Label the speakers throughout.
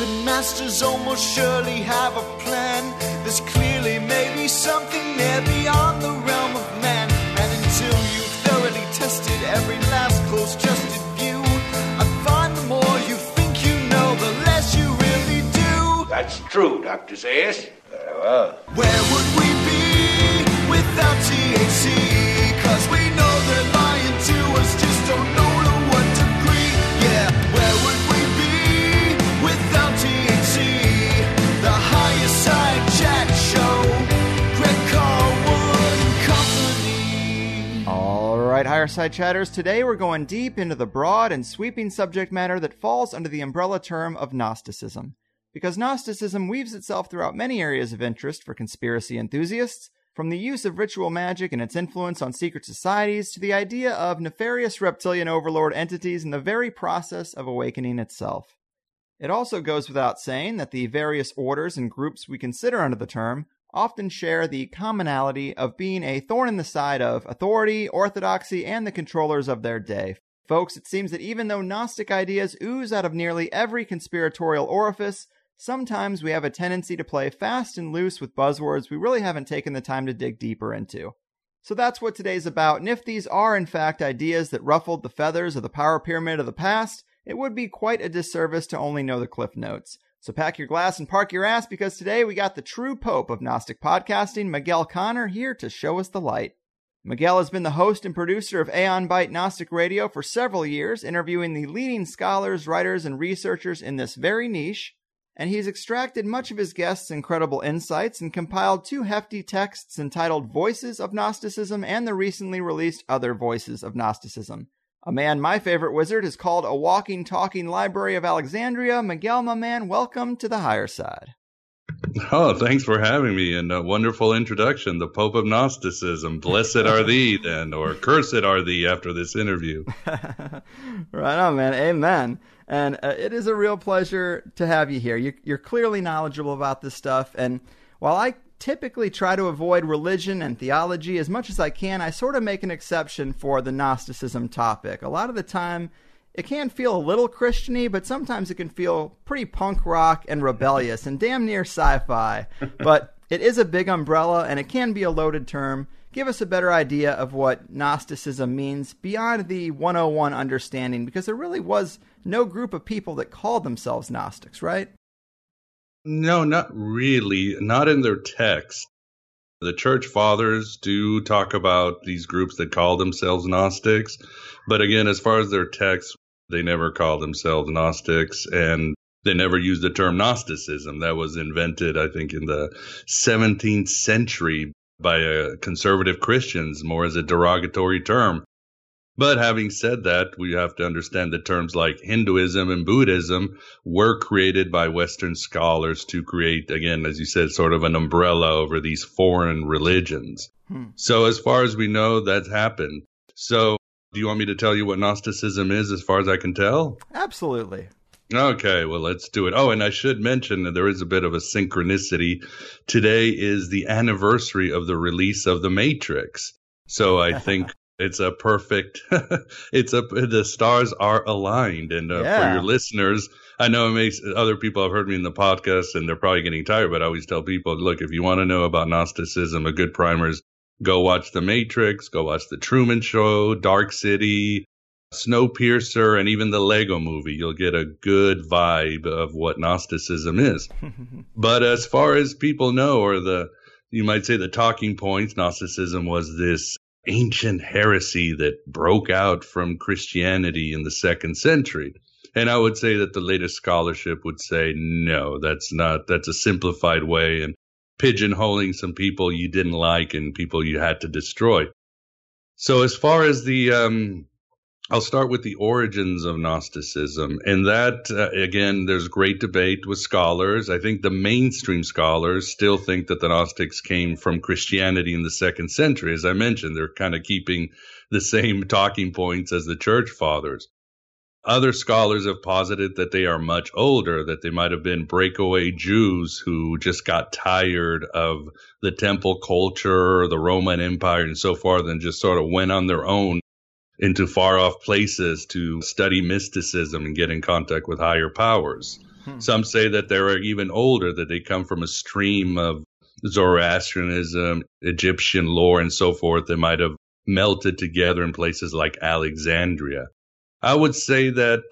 Speaker 1: The masters almost surely have a plan. There's clearly maybe something there beyond the realm of man. And until you've thoroughly tested every last close trusted view, I find the more you think you know, the less you really do.
Speaker 2: That's true, Dr. Zayas. Very well.
Speaker 1: Where would we be without THC?
Speaker 3: All right, Higher Side Chatters, today we're going deep into the broad and sweeping subject matter that falls under the umbrella term of Gnosticism. Because Gnosticism weaves itself throughout many areas of interest for conspiracy enthusiasts, from the use of ritual magic and its influence on secret societies to the idea of nefarious reptilian overlord entities in the very process of awakening itself. It also goes without saying that the various orders and groups we consider under the term often share the commonality of being a thorn in the side of authority, orthodoxy, and the controllers of their day. Folks, it seems that even though Gnostic ideas ooze out of nearly every conspiratorial orifice, sometimes we have a tendency to play fast and loose with buzzwords we really haven't taken the time to dig deeper into. So that's what today's about, and if these are in fact ideas that ruffled the feathers of the power pyramid of the past, it would be quite a disservice to only know the cliff notes. So pack your glass and park your ass because today we got the true pope of Gnostic podcasting, Miguel Conner, here to show us the light. Miguel has been the host and producer of Aeon Byte Gnostic Radio for several years, interviewing the leading scholars, writers, and researchers in this very niche, and he's extracted much of his guests' incredible insights and compiled two hefty texts entitled Voices of Gnosticism and the recently released Other Voices of Gnosticism. A man my favorite wizard is called a walking, talking library of Alexandria. Miguel, my man, welcome to the higher side.
Speaker 4: Oh, thanks for having me and a wonderful introduction. The Pope of Gnosticism. Blessed are thee, then, or cursed are thee after this interview.
Speaker 3: right on, man. Amen. And uh, it is a real pleasure to have you here. You, you're clearly knowledgeable about this stuff. And while I typically try to avoid religion and theology as much as I can, I sort of make an exception for the Gnosticism topic. A lot of the time, it can feel a little Christiany, but sometimes it can feel pretty punk rock and rebellious and damn near sci-fi. but it is a big umbrella and it can be a loaded term. Give us a better idea of what Gnosticism means beyond the 101 understanding, because there really was no group of people that called themselves Gnostics, right?
Speaker 4: No, not really. Not in their text. The church fathers do talk about these groups that call themselves Gnostics. But again, as far as their text, they never call themselves Gnostics and they never used the term Gnosticism. That was invented, I think, in the 17th century by uh, conservative Christians more as a derogatory term. But having said that, we have to understand that terms like Hinduism and Buddhism were created by Western scholars to create, again, as you said, sort of an umbrella over these foreign religions. Hmm. So, as far as we know, that's happened. So, do you want me to tell you what Gnosticism is as far as I can tell?
Speaker 3: Absolutely.
Speaker 4: Okay, well, let's do it. Oh, and I should mention that there is a bit of a synchronicity. Today is the anniversary of the release of The Matrix. So I think it's a perfect, it's a, the stars are aligned. And uh,
Speaker 3: Yeah.
Speaker 4: for your listeners, I know it makes other people have heard me in the podcast and they're probably getting tired, but I always tell people, look, if you want to know about Gnosticism, a good primer is go watch The Matrix, go watch The Truman Show, Dark City, Snowpiercer, and even the Lego movie. You'll get a good vibe of what Gnosticism is. but as far as people know, or the, you might say the talking points, Gnosticism was this ancient heresy that broke out from Christianity in the second century. And I would say that the latest scholarship would say, no, that's not, that's a simplified way and pigeonholing some people you didn't like and people you had to destroy. So as far as the, um, I'll start with the origins of Gnosticism. And that, uh, again, there's great debate with scholars. I think the mainstream scholars still think that the Gnostics came from Christianity in the second century. As I mentioned, they're kind of keeping the same talking points as the church fathers. Other scholars have posited that they are much older, that they might have been breakaway Jews who just got tired of the temple culture, the Roman Empire, and so forth, and just sort of went on their own into far off places to study mysticism and get in contact with higher powers. Some say that they're even older, that they come from a stream of Zoroastrianism, Egyptian lore, and so forth that might have melted together in places like Alexandria. I would say that,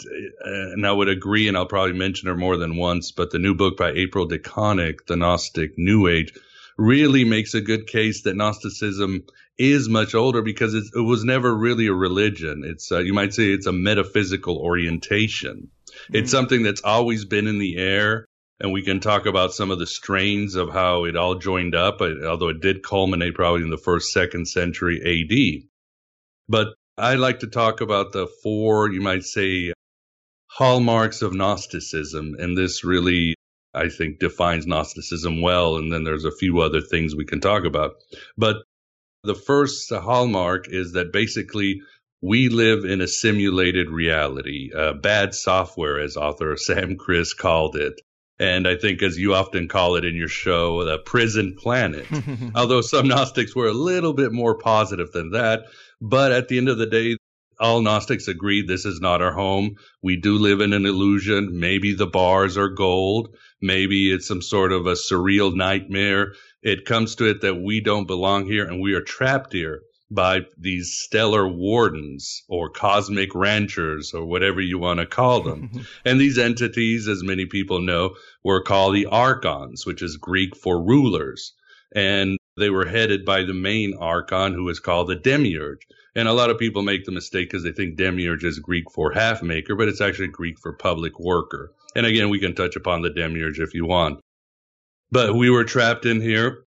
Speaker 4: uh, and I would agree, and I'll probably mention her more than once, but the new book by April DeConick, The Gnostic New Age, really makes a good case that Gnosticism is much older because it was never really a religion. It's, uh, you might say it's a metaphysical orientation. Mm-hmm. It's something that's always been in the air. And we can talk about some of the strains of how it all joined up, although it did culminate probably in the first, second century AD. But I like to talk about the four, you might say, hallmarks of Gnosticism. And this really, I think, defines Gnosticism well. And then there's a few other things we can talk about. But the first hallmark is that basically we live in a simulated reality, uh, bad software, as author Sam Chris called it. And I think, as you often call it in your show, the prison planet. Although some Gnostics were a little bit more positive than that. But at the end of the day, all Gnostics agree this is not our home. We do live in an illusion. Maybe the bars are gold. Maybe it's some sort of a surreal nightmare. It comes to it that we don't belong here and we are trapped here by these stellar wardens or cosmic ranchers or whatever you want to call them. and these entities, as many people know, were called the archons, which is Greek for rulers. And they were headed by the main archon, who is called the demiurge. And a lot of people make the mistake because they think demiurge is Greek for half maker, but it's actually Greek for public worker. And again, we can touch upon the demiurge if you want. But we were trapped in here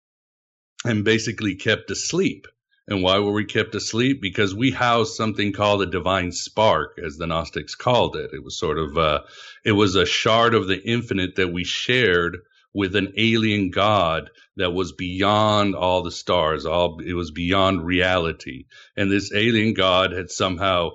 Speaker 4: and basically kept asleep. And why were we kept asleep? Because we housed something called a divine spark, as the Gnostics called it. It was sort of, uh, it was a shard of the infinite that we shared with an alien god that was beyond all the stars all it was beyond reality and this alien god had somehow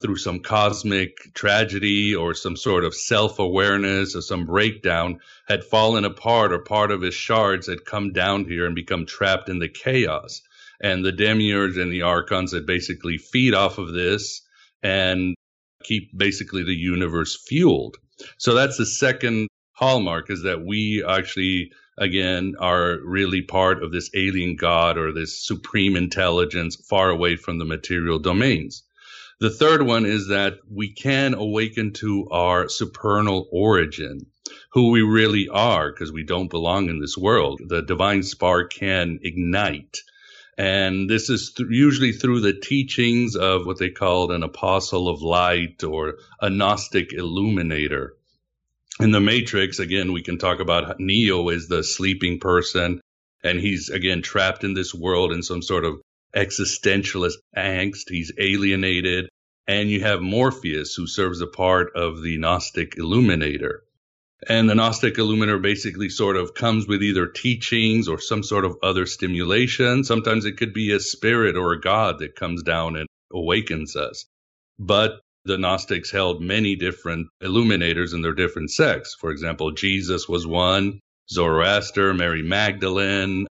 Speaker 4: through some cosmic tragedy or some sort of self-awareness or some breakdown had fallen apart or part of his shards had come down here and become trapped in the chaos and the demiurge and the archons that basically feed off of this and keep basically the universe fueled so that's the second hallmark is that we actually again are really part of this alien god or this supreme intelligence far away from the material domains. The third one is that we can awaken to our supernal origin, who we really are, because we don't belong in this world. The divine spark can ignite. And this is th- usually through the teachings of what they called an apostle of light or a Gnostic illuminator in the Matrix, again, we can talk about Neo is the sleeping person, and he's again trapped in this world in some sort of existentialist angst. He's alienated. And you have Morpheus, who serves a part of the Gnostic illuminator. And the Gnostic illuminator basically sort of comes with either teachings or some sort of other stimulation. Sometimes it could be a spirit or a god that comes down and awakens us. But the Gnostics held many different illuminators in their different sects. For example, Jesus was one, Zoroaster, Mary Magdalene.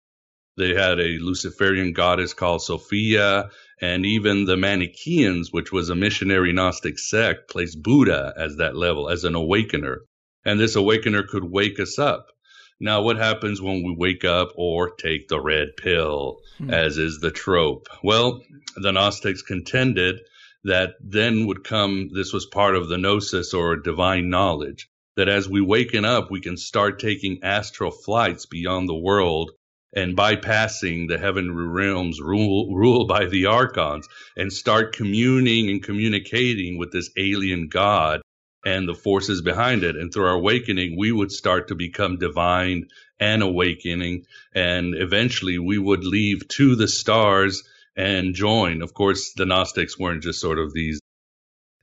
Speaker 4: They had a Luciferian goddess called Sophia, and even the Manichaeans, which was a missionary Gnostic sect, placed Buddha as that level, as an awakener. And this awakener could wake us up. Now, what happens when we wake up or take the red pill, hmm. as is the trope? Well, the Gnostics contended that then would come, this was part of the gnosis or divine knowledge, that as we waken up, we can start taking astral flights beyond the world and bypassing the heavenly realms rule, ruled by the archons and start communing and communicating with this alien God and the forces behind it. And through our awakening, we would start to become divine and awakening. And eventually we would leave to the stars and join. Of course, the Gnostics weren't just sort of these,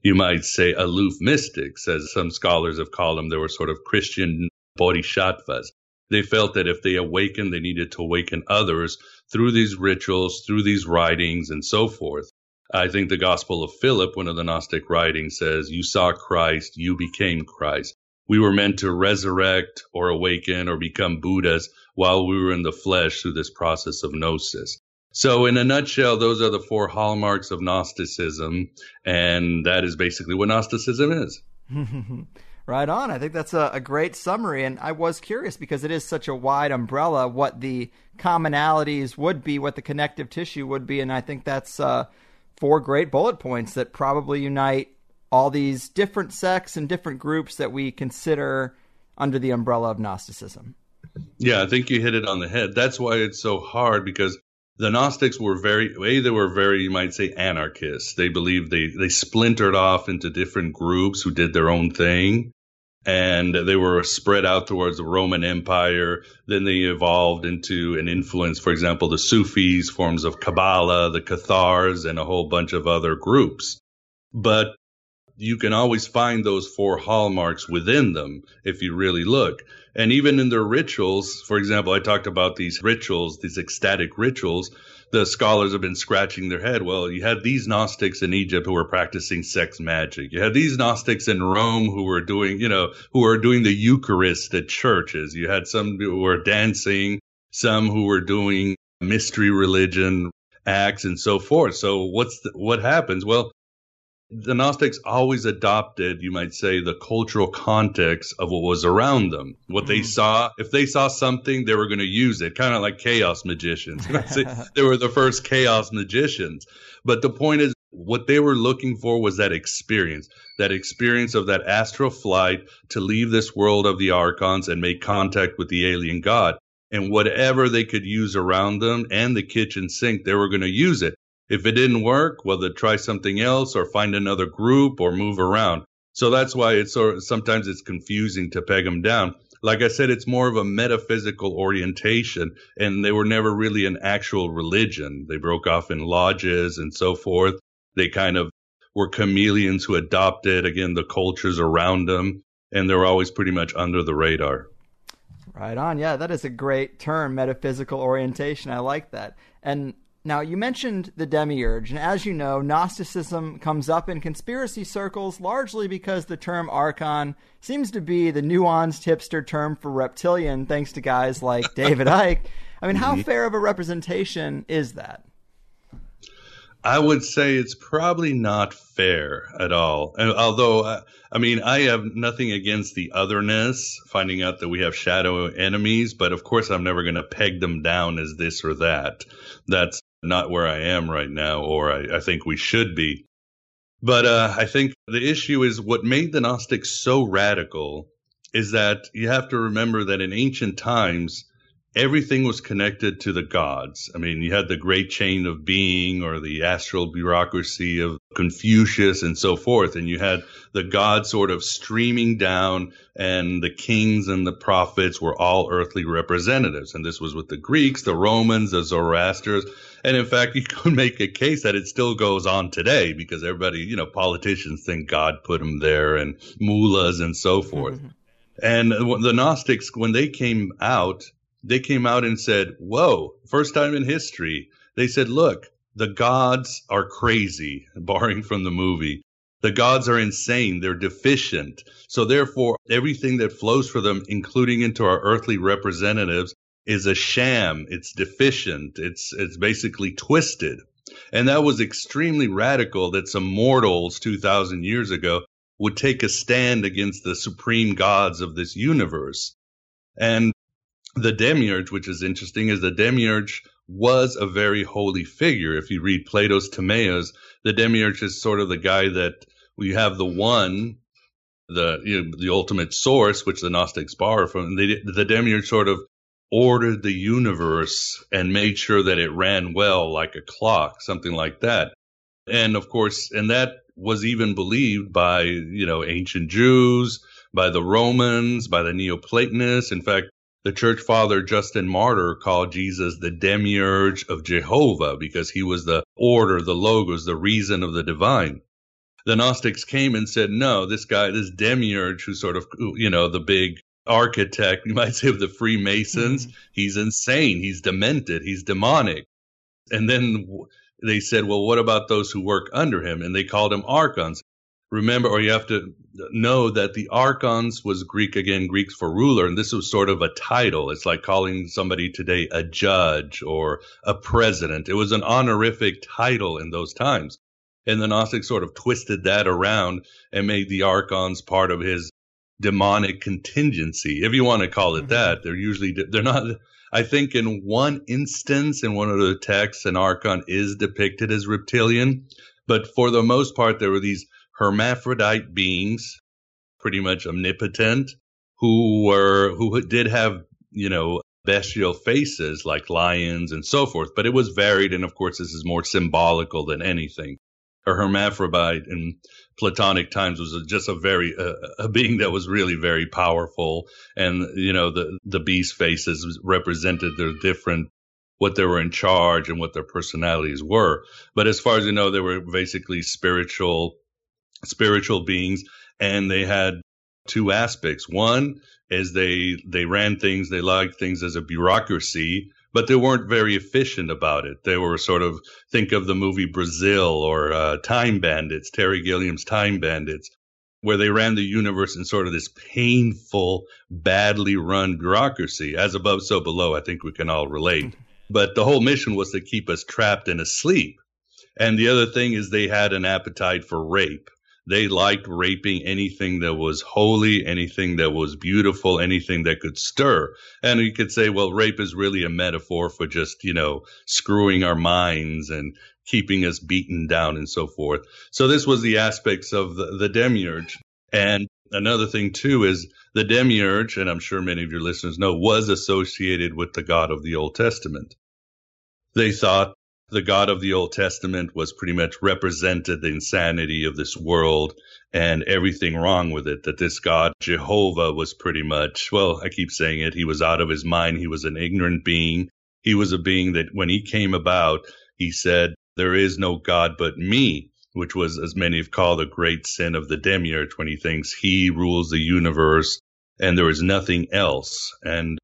Speaker 4: you might say, aloof mystics, as some scholars have called them. They were sort of Christian bodhisattvas. They felt that if they awakened, they needed to awaken others through these rituals, through these writings, and so forth. I think the Gospel of Philip, one of the Gnostic writings, says, You saw Christ, you became Christ. We were meant to resurrect or awaken or become Buddhas while we were in the flesh through this process of gnosis. So, in a nutshell, those are the four hallmarks of Gnosticism, and that is basically what Gnosticism is.
Speaker 3: Right on. I think that's a, a, great summary. And I was curious because it is such a wide umbrella what the commonalities would be, what the connective tissue would be. And I think that's uh, four great bullet points that probably unite all these different sects and different groups that we consider under the umbrella of Gnosticism.
Speaker 4: Yeah, I think you hit it on the head. That's why it's so hard because the Gnostics were very, a, they were very, you might say, anarchists. They believed they, they splintered off into different groups who did their own thing. And they were spread out towards the Roman Empire. Then they evolved into an influence, for example, the Sufis, forms of Kabbalah, the Cathars, and a whole bunch of other groups. But you can always find those four hallmarks within them if you really look. And even in their rituals, for example, I talked about these rituals, these ecstatic rituals. The scholars have been scratching their head. Well, you had these Gnostics in Egypt who were practicing sex magic. You had these Gnostics in Rome who were doing, you know, who were doing the Eucharist at churches. You had some who were dancing, some who were doing mystery religion acts and so forth. So what's the, what happens? Well, the Gnostics always adopted, you might say, the cultural context of what was around them. What they mm-hmm. saw, if they saw something, they were going to use it, kind of like chaos magicians. they were the first chaos magicians. But the point is, what they were looking for was that experience, that experience of that astral flight to leave this world of the archons and make contact with the alien god. And whatever they could use around them and the kitchen sink, they were going to use it. If it didn't work, well, then try something else or find another group or move around. So that's why it's of, sometimes it's confusing to peg them down. Like I said, it's more of a metaphysical orientation, and they were never really an actual religion. They broke off in lodges and so forth. They kind of were chameleons who adopted, again, the cultures around them, and they were always pretty much under the radar.
Speaker 3: Right on. Yeah, that is a great term, metaphysical orientation. I like that. And now, you mentioned the demiurge, and as you know, Gnosticism comes up in conspiracy circles largely because the term archon seems to be the nuanced hipster term for reptilian, thanks to guys like David Icke. I mean, how mm-hmm. fair of a representation is that?
Speaker 4: I would say it's probably not fair at all. Although, uh, I mean, I have nothing against the otherness, finding out that we have shadow enemies, but of course, I'm never going to peg them down as this or that. That's not where I am right now, or I, I think we should be. But uh, I think the issue is what made the Gnostics so radical is that you have to remember that in ancient times, everything was connected to the gods. I mean, you had the great chain of being or the astral bureaucracy of Confucius and so forth. And you had the gods sort of streaming down and the kings and the prophets were all earthly representatives. And this was with the Greeks, the Romans, the Zoroasters. And in fact, you could make a case that it still goes on today because everybody, you know, politicians think God put them there and mullahs and so forth. Mm-hmm. And the Gnostics, when they came out, they came out and said, Whoa, first time in history. They said, Look, the gods are crazy, barring from the movie. The gods are insane. They're deficient. So therefore, everything that flows for them, including into our earthly representatives, is a sham. It's deficient. It's, it's basically twisted. And that was extremely radical that some mortals 2000 years ago would take a stand against the supreme gods of this universe. And the demiurge, which is interesting, is the demiurge was a very holy figure. If you read Plato's Timaeus, the demiurge is sort of the guy that we have the one, the you know, the ultimate source, which the Gnostics borrow from. The, the demiurge sort of ordered the universe and made sure that it ran well, like a clock, something like that. And of course, and that was even believed by you know ancient Jews, by the Romans, by the Neoplatonists. In fact, the church father Justin Martyr called Jesus the demiurge of Jehovah because he was the order, the logos, the reason of the divine. The Gnostics came and said, no, this guy, this demiurge who sort of, you know, the big architect, you might say of the Freemasons, mm-hmm. he's insane. He's demented. He's demonic. And then they said, well, what about those who work under him? And they called him archons remember, or you have to know that the archons was Greek again, Greeks for ruler, and this was sort of a title. It's like calling somebody today a judge or a president. It was an honorific title in those times. And the Gnostics sort of twisted that around and made the archons part of his demonic contingency, if you want to call it
Speaker 3: Mm-hmm.
Speaker 4: that. They're usually they're not. I think in one instance in one of the texts, an archon is depicted as reptilian, but for the most part, there were these hermaphrodite beings, pretty much omnipotent, who were who did have you know bestial faces like lions and so forth, but it was varied, and of course, this is more symbolical than anything. A hermaphrodite in Platonic times was just a very uh, a being that was really very powerful, and you know the the beast faces represented their different what they were in charge and what their personalities were. But as far as you know, they were basically spiritual spiritual beings, and they had two aspects. One is they they ran things, they liked things as a bureaucracy, but they weren't very efficient about it. They were sort of think of the movie Brazil or uh, Time Bandits, Terry Gilliam's Time Bandits, where they ran the universe in sort of this painful, badly run bureaucracy. As above, so below. I think we can all relate. But the whole mission was to keep us trapped and asleep. And the other thing is they had an appetite for rape. They liked raping anything that was holy, anything that was beautiful, anything that could stir. And you could say, well, rape is really a metaphor for just, you know, screwing our minds and keeping us beaten down and so forth. So this was the aspects of the, the demiurge. And another thing too is the demiurge, and I'm sure many of your listeners know, was associated with the God of the Old Testament. They thought the God of the Old Testament was pretty much represented the insanity of this world and everything wrong with it. That this God, Jehovah, was pretty much, well, I keep saying it, he was out of his mind. He was an ignorant being. He was a being that when he came about, he said, There is no God but me, which was, as many have called, the great sin of the demiurge when he thinks he rules the universe and there is nothing else. And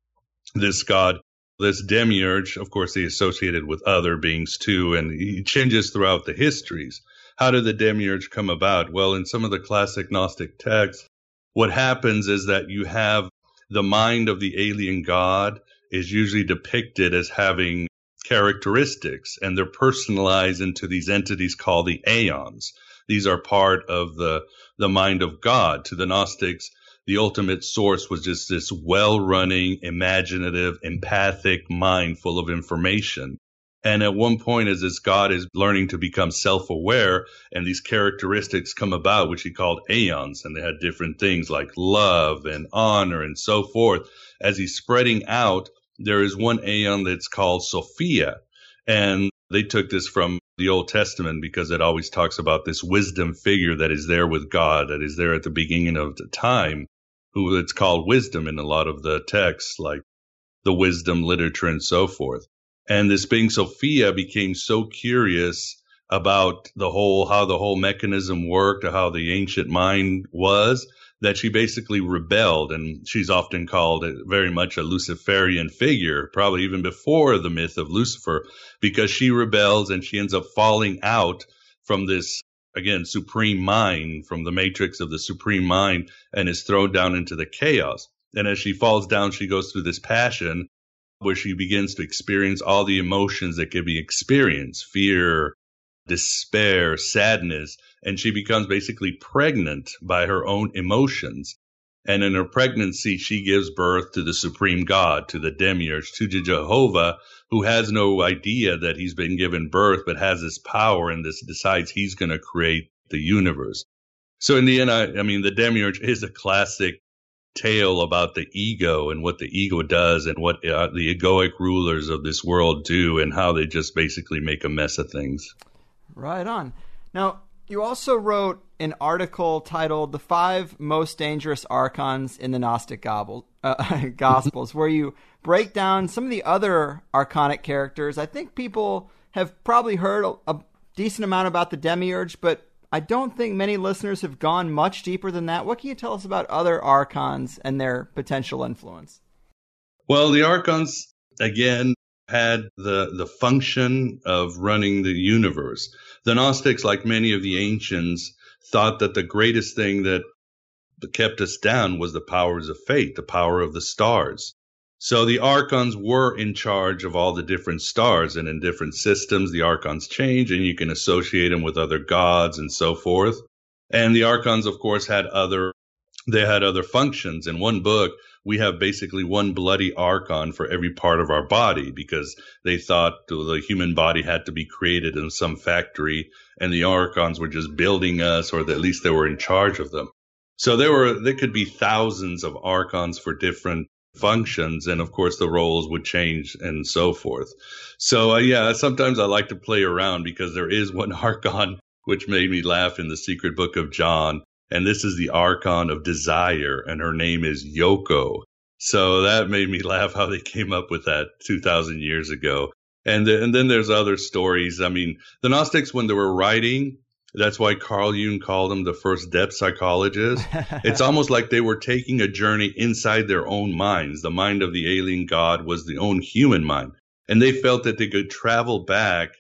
Speaker 4: this God this demiurge, of course, he associated with other beings too, and he changes throughout the histories. How did the demiurge come about? Well, in some of the classic Gnostic texts, what happens is that you have the mind of the alien god is usually depicted as having characteristics, and they're personalized into these entities called the aeons. These are part of the, the mind of God. To the Gnostics, the ultimate source was just this well running, imaginative, empathic mind full of information. And at one point, as this God is learning to become self aware, and these characteristics come about, which he called aeons, and they had different things like love and honor and so forth. As he's spreading out, there is one aeon that's called Sophia. And they took this from the Old Testament because it always talks about this wisdom figure that is there with God, that is there at the beginning of the time who it's called wisdom in a lot of the texts, like the wisdom literature and so forth. And this being Sophia became so curious about the whole, how the whole mechanism worked, or how the ancient mind was, that she basically rebelled. And she's often called very much a Luciferian figure, probably even before the myth of Lucifer, because she rebels and she ends up falling out from this again, supreme mind from the matrix of the supreme mind and is thrown down into the chaos. And as she falls down, she goes through this passion where she begins to experience all the emotions that can be experienced fear, despair, sadness. And she becomes basically pregnant by her own emotions. And in her pregnancy, she gives birth to the supreme God, to the demiurge, to Jehovah, who has no idea that he's been given birth, but has this power and this decides he's going to create the universe. So in the end, I, I mean, the demiurge is a classic tale about the ego and what the ego does and what uh, the egoic rulers of this world do and how they just basically make a mess of things.
Speaker 3: Right on. Now, you also wrote an article titled "The Five Most Dangerous Archons in the Gnostic Gobble, uh, Gospels," where you break down some of the other archonic characters. I think people have probably heard a, a decent amount about the Demiurge, but I don't think many listeners have gone much deeper than that. What can you tell us about other archons and their potential influence?
Speaker 4: Well, the archons again had the the function of running the universe. The Gnostics, like many of the ancients, thought that the greatest thing that kept us down was the powers of fate, the power of the stars. So the archons were in charge of all the different stars, and in different systems, the archons change, and you can associate them with other gods and so forth. And the archons, of course, had other they had other functions. In one book, we have basically one bloody archon for every part of our body because they thought the human body had to be created in some factory and the archons were just building us or at least they were in charge of them. So there were, there could be thousands of archons for different functions. And of course the roles would change and so forth. So uh, yeah, sometimes I like to play around because there is one archon which made me laugh in the secret book of John and this is the Archon of Desire, and her name is Yoko. So that made me laugh how they came up with that 2,000 years ago. And, the, and then there's other stories. I mean, the Gnostics, when they were writing, that's why Carl Jung called them the first depth psychologists. it's almost like they were taking a journey inside their own minds. The mind of the alien god was the own human mind. And they felt that they could travel back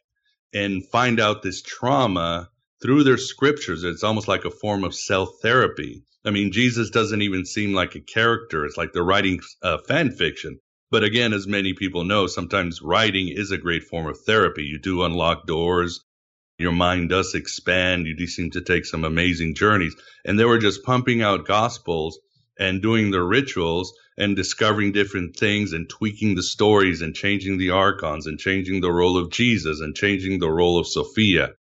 Speaker 4: and find out this trauma through their scriptures, it's almost like a form of self therapy. I mean, Jesus doesn't even seem like a character. It's like they're writing uh, fan fiction. But again, as many people know, sometimes writing is a great form of therapy. You do unlock doors. Your mind does expand. You do seem to take some amazing journeys. And they were just pumping out gospels and doing their rituals and discovering different things and tweaking the stories and changing the archons and changing the role of Jesus and changing the role of Sophia.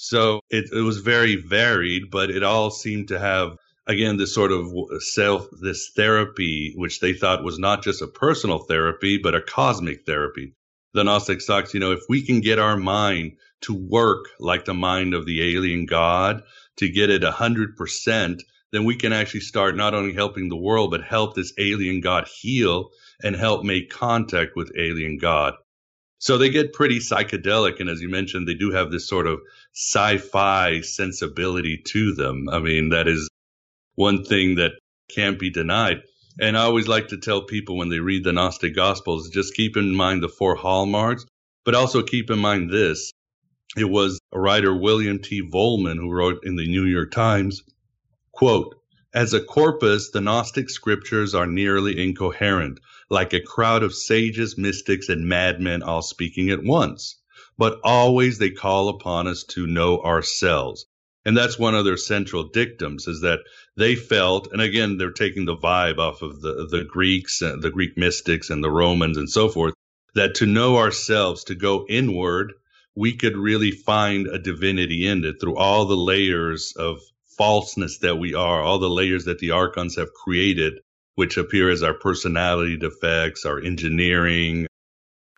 Speaker 4: So it, it was very varied, but it all seemed to have again this sort of self this therapy which they thought was not just a personal therapy but a cosmic therapy. The gnostic talks you know if we can get our mind to work like the mind of the alien god to get it 100% then we can actually start not only helping the world but help this alien god heal and help make contact with alien god so they get pretty psychedelic. And as you mentioned, they do have this sort of sci fi sensibility to them. I mean, that is one thing that can't be denied. And I always like to tell people when they read the Gnostic Gospels, just keep in mind the four hallmarks, but also keep in mind this. It was a writer, William T. Vollmann, who wrote in the New York Times, quote, as a corpus, the Gnostic scriptures are nearly incoherent like a crowd of sages, mystics, and madmen all speaking at once. But always they call upon us to know ourselves. And that's one of their central dictums is that they felt, and again, they're taking the vibe off of the, the Greeks, uh, the Greek mystics and the Romans and so forth, that to know ourselves, to go inward, we could really find a divinity in it through all the layers of falseness that we are, all the layers that the archons have created which appear as our personality defects, our engineering,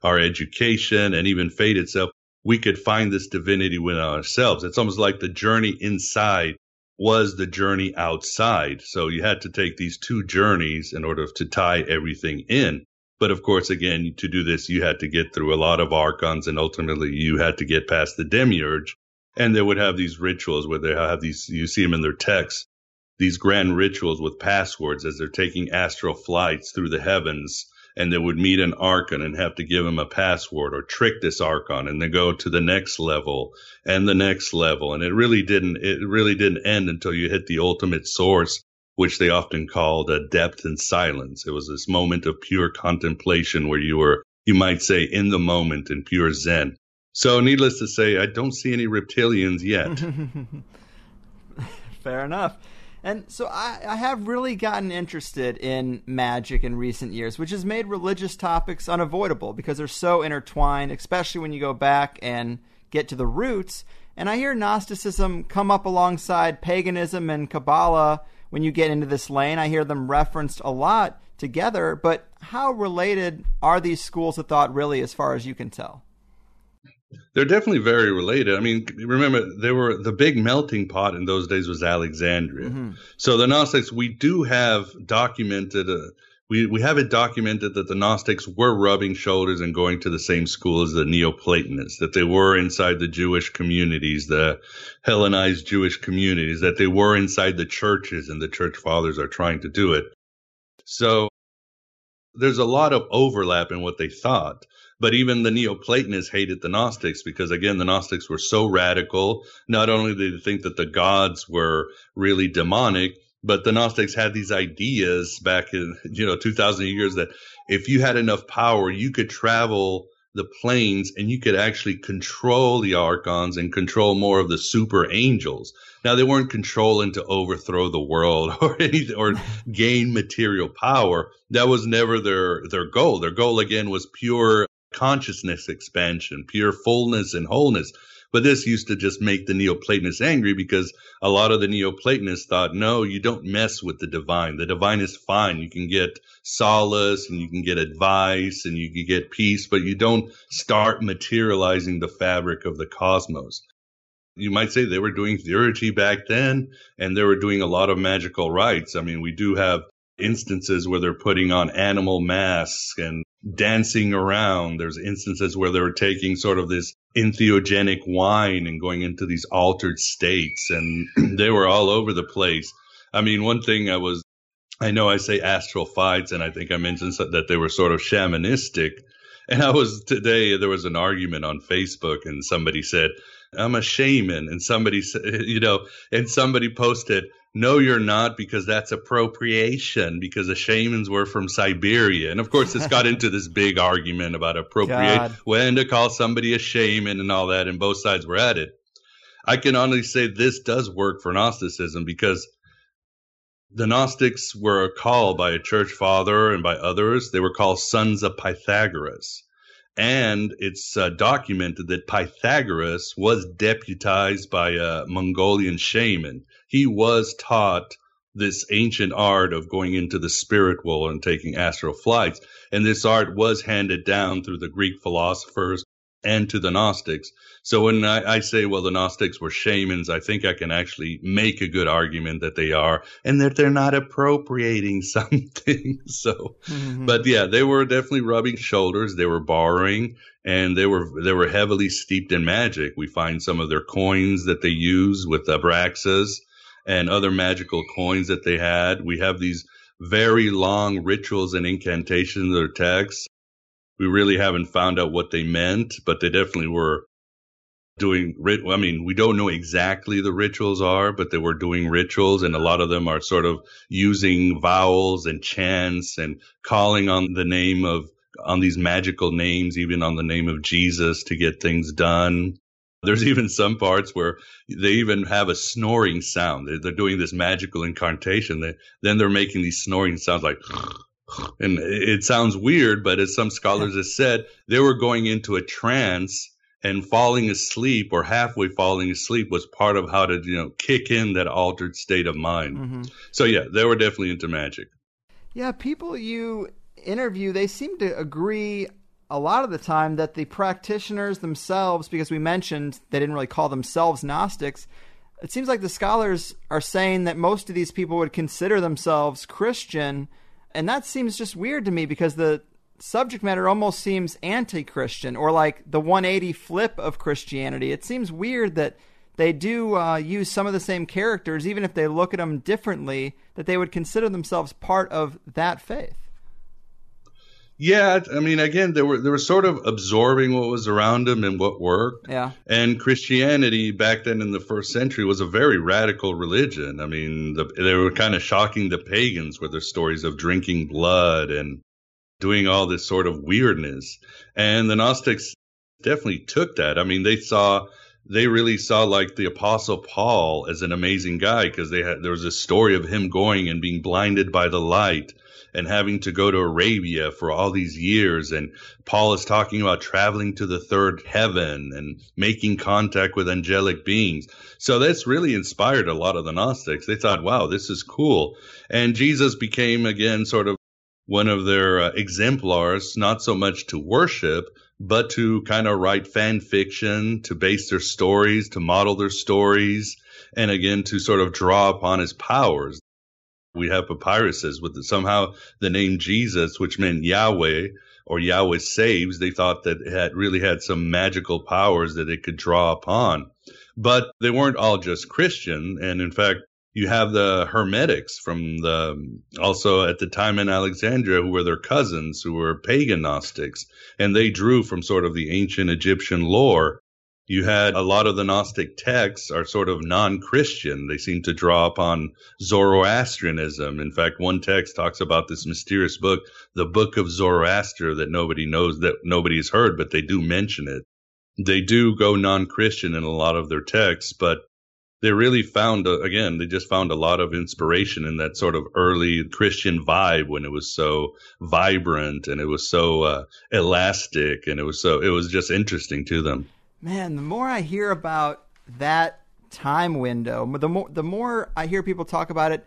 Speaker 4: our education, and even fate itself, we could find this divinity within ourselves. It's almost like the journey inside was the journey outside. So you had to take these two journeys in order to tie everything in. But of course, again, to do this, you had to get through a lot of archons and ultimately you had to get past the demiurge. And they would have these rituals where they have these, you see them in their texts, these grand rituals with passwords as they're taking astral flights through the heavens and they would meet an archon and have to give him a password or trick this archon and then go to the next level and the next level. And it really didn't it really didn't end until you hit the ultimate source which they often called a depth and silence. It was this moment of pure contemplation where you were you might say in the moment in pure zen. So needless to say i don't see any reptilians yet.
Speaker 3: Fair enough and so I, I, have really gotten interested in magic in recent years, which has made religious topics unavoidable because they're so intertwined, especially when you go back and get to the roots. And I hear Gnosticism come up alongside paganism and Kabbalah when you get into this lane. I hear them referenced a lot together, but how related are these schools of thought really, as far as you can tell?
Speaker 4: They're definitely very related. I mean, remember they were the big melting pot in those days was Alexandria. Mm-hmm. So the Gnostics, we do have documented. Uh, we we have it documented that the Gnostics were rubbing shoulders and going to the same school as the Neoplatonists. That they were inside the Jewish communities, the Hellenized Jewish communities. That they were inside the churches, and the church fathers are trying to do it. So there's a lot of overlap in what they thought. But even the Neoplatonists hated the Gnostics because, again, the Gnostics were so radical. Not only did they think that the gods were really demonic, but the Gnostics had these ideas back in, you know, 2000 years that if you had enough power, you could travel the planes and you could actually control the archons and control more of the super angels. Now they weren't controlling to overthrow the world or anything or gain material power. That was never their their goal. Their goal again was pure consciousness expansion, pure fullness and wholeness. But this used to just make the Neoplatonists angry because a lot of the Neoplatonists thought, no, you don't mess with the divine. The divine is fine. You can get solace and you can get advice and you can get peace, but you don't start materializing the fabric of the cosmos. You might say they were doing theurgy back then and they were doing a lot of magical rites. I mean, we do have instances where they're putting on animal masks and dancing around. There's instances where they were taking sort of this entheogenic wine and going into these altered states, and they were all over the place. I mean, one thing I was, I know I say astral fights, and I think I mentioned that they were sort of shamanistic. And I was today, there was an argument on Facebook, and somebody said, I'm a shaman. And somebody said, you know, and somebody posted, no, you're not, because that's appropriation, because the shamans were from Siberia. And of course, it's got into this big argument about appropriate, when to call somebody a shaman and all that, and both sides were at it. I can honestly say this does work for Gnosticism because the Gnostics were called by a church father and by others, they were called sons of Pythagoras. And it's uh, documented that Pythagoras was deputized by a Mongolian shaman. He was taught this ancient art of going into the spirit world and taking astral flights. And this art was handed down through the Greek philosophers and to the Gnostics. So when I, I, say, well, the Gnostics were shamans, I think I can actually make a good argument that they are and that they're not appropriating something. so, mm-hmm. but yeah, they were definitely rubbing shoulders. They were borrowing and they were, they were heavily steeped in magic. We find some of their coins that they use with the Abraxas and other magical coins that they had. We have these very long rituals and incantations or texts we really haven't found out what they meant, but they definitely were doing I mean, we don't know exactly the rituals are, but they were doing rituals and a lot of them are sort of using vowels and chants and calling on the name of on these magical names, even on the name of Jesus to get things done. There's even some parts where they even have a snoring sound. They're, they're doing this magical incantation. They, then they're making these snoring sounds like and it sounds weird, but as some scholars have said, they were going into a trance and falling asleep or halfway falling asleep was part of how to, you know, kick in that altered state of mind. Mm-hmm. So yeah, they were definitely into magic.
Speaker 3: Yeah, people you interview, they seem to agree a lot of the time that the practitioners themselves, because we mentioned they didn't really call themselves Gnostics, it seems like the scholars are saying that most of these people would consider themselves Christian and that seems just weird to me because the subject matter almost seems anti Christian or like the 180 flip of Christianity. It seems weird that they do uh, use some of the same characters, even if they look at them differently, that they would consider themselves part of that faith.
Speaker 4: Yeah, I mean, again, they were they were sort of absorbing what was around them and what worked.
Speaker 3: Yeah.
Speaker 4: And Christianity back then in the first century was a very radical religion. I mean, the, they were kind of shocking the pagans with their stories of drinking blood and doing all this sort of weirdness. And the Gnostics definitely took that. I mean, they saw they really saw like the apostle Paul as an amazing guy because they had there was a story of him going and being blinded by the light and having to go to Arabia for all these years. And Paul is talking about traveling to the third heaven and making contact with angelic beings. So that's really inspired a lot of the Gnostics. They thought, wow, this is cool. And Jesus became again sort of one of their uh, exemplars, not so much to worship, but to kind of write fan fiction, to base their stories, to model their stories, and again, to sort of draw upon his powers we have papyruses with somehow the name Jesus, which meant Yahweh or Yahweh saves. They thought that it had really had some magical powers that it could draw upon. But they weren't all just Christian. And in fact, you have the Hermetics from the also at the time in Alexandria who were their cousins who were pagan Gnostics and they drew from sort of the ancient Egyptian lore you had a lot of the Gnostic texts are sort of non-Christian. They seem to draw upon Zoroastrianism. In fact, one text talks about this mysterious book, the Book of Zoroaster, that nobody knows, that nobody's heard, but they do mention it. They do go non-Christian in a lot of their texts, but they really found again they just found a lot of inspiration in that sort of early christian vibe when it was so vibrant and it was so uh, elastic and it was so it was just interesting to them
Speaker 3: Man, the more I hear about that time window, the more the more I hear people talk about it,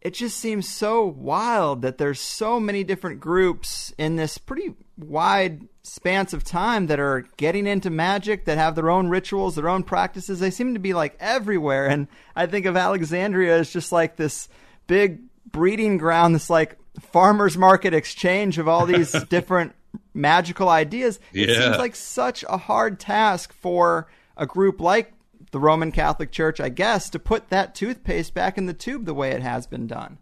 Speaker 3: it just seems so wild that there's so many different groups in this pretty wide spans of time that are getting into magic that have their own rituals, their own practices. They seem to be like everywhere and I think of Alexandria as just like this big breeding ground, this like farmers market exchange of all these different magical ideas. It
Speaker 4: Yeah.
Speaker 3: seems like such a hard task for a group like the Roman Catholic Church, I guess, to put that toothpaste back in the tube the way it has been done.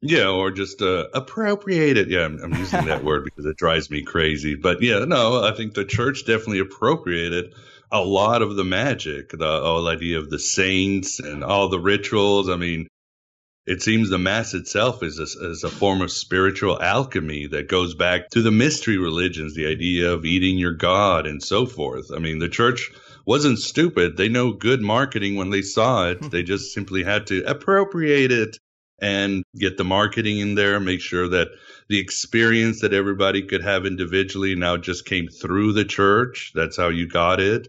Speaker 4: Yeah, or just uh, appropriate it. Yeah, I'm, I'm using that word because it drives me crazy. But yeah, no, I think the church definitely appropriated a lot of the magic, the whole idea of the saints and all the rituals. I mean, it seems the mass itself is a, is a form of spiritual alchemy that goes back to the mystery religions, the idea of eating your God and so forth. I mean, the church wasn't stupid. They know good marketing when they saw it. Hmm. they just simply had to appropriate it and get the marketing in there, make sure that the experience that everybody could have individually now just came through the church. That's how you got it.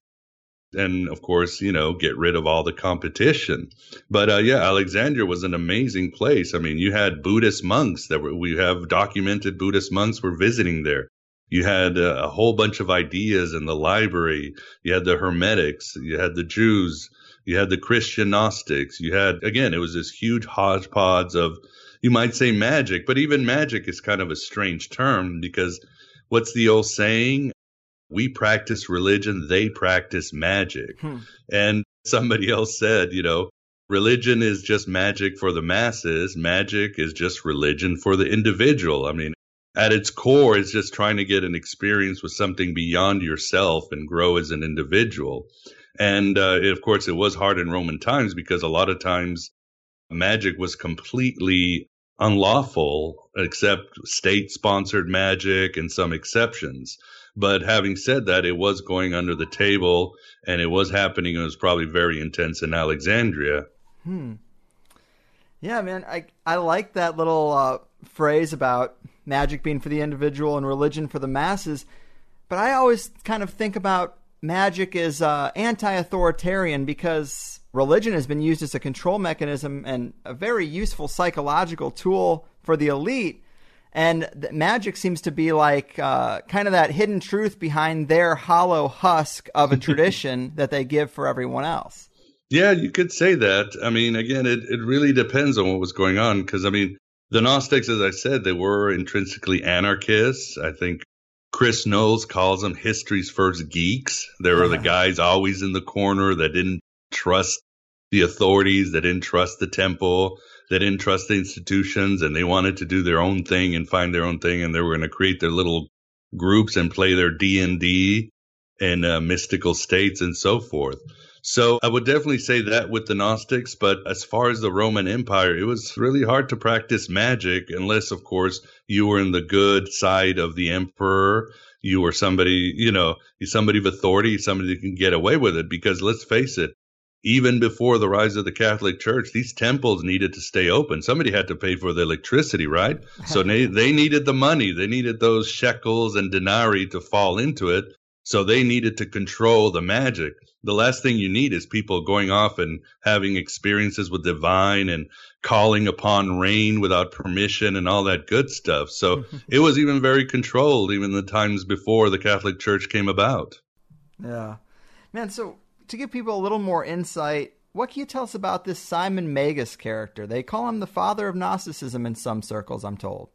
Speaker 4: And of course, you know, get rid of all the competition. But uh, yeah, Alexandria was an amazing place. I mean, you had Buddhist monks that were, we have documented Buddhist monks were visiting there. You had uh, a whole bunch of ideas in the library. You had the Hermetics. You had the Jews. You had the Christian Gnostics. You had, again, it was this huge hodgepodge of, you might say magic, but even magic is kind of a strange term because what's the old saying? We practice religion, they practice magic.
Speaker 3: Hmm.
Speaker 4: And somebody else said, you know, religion is just magic for the masses. Magic is just religion for the individual. I mean, at its core, it's just trying to get an experience with something beyond yourself and grow as an individual. And uh, of course, it was hard in Roman times because a lot of times magic was completely unlawful, except state sponsored magic and some exceptions. But having said that, it was going under the table and it was happening. It was probably very intense in Alexandria. Hmm.
Speaker 3: Yeah, man, I I like that little uh, phrase about magic being for the individual and religion for the masses. But I always kind of think about magic as uh, anti-authoritarian because religion has been used as a control mechanism and a very useful psychological tool for the elite. And magic seems to be like uh, kind of that hidden truth behind their hollow husk of a tradition that they give for everyone else.
Speaker 4: Yeah, you could say that. I mean, again, it, it really depends on what was going on. Because, I mean, the Gnostics, as I said, they were intrinsically anarchists. I think Chris Knowles calls them history's first geeks. They were the guys always in the corner that didn't trust the authorities, that didn't trust the temple, that didn't trust the institutions, and they wanted to do their own thing and find their own thing. And they were going to create their little groups and play their D and D and uh, mystical states and so forth. So I would definitely say that with the Gnostics, but as far as the Roman Empire, it was really hard to practice magic unless, of course, you were in the good side of the emperor. You were somebody, you know, somebody of authority, somebody that can get away with it. Because let's face it, even before the rise of the Catholic Church, these temples needed to stay open. Somebody had to pay for the electricity, right? So they, they needed the money. They needed those shekels and denarii to fall into it. So they needed to control the magic. The last thing you need is people going off and having experiences with divine and calling upon rain without permission and all that good stuff. So it was even very controlled, even the times before the Catholic Church came about.
Speaker 3: Yeah. Man, so to give people a little more insight, what can you tell us about this Simon Magus character? They call him the father of Gnosticism in some circles, I'm told.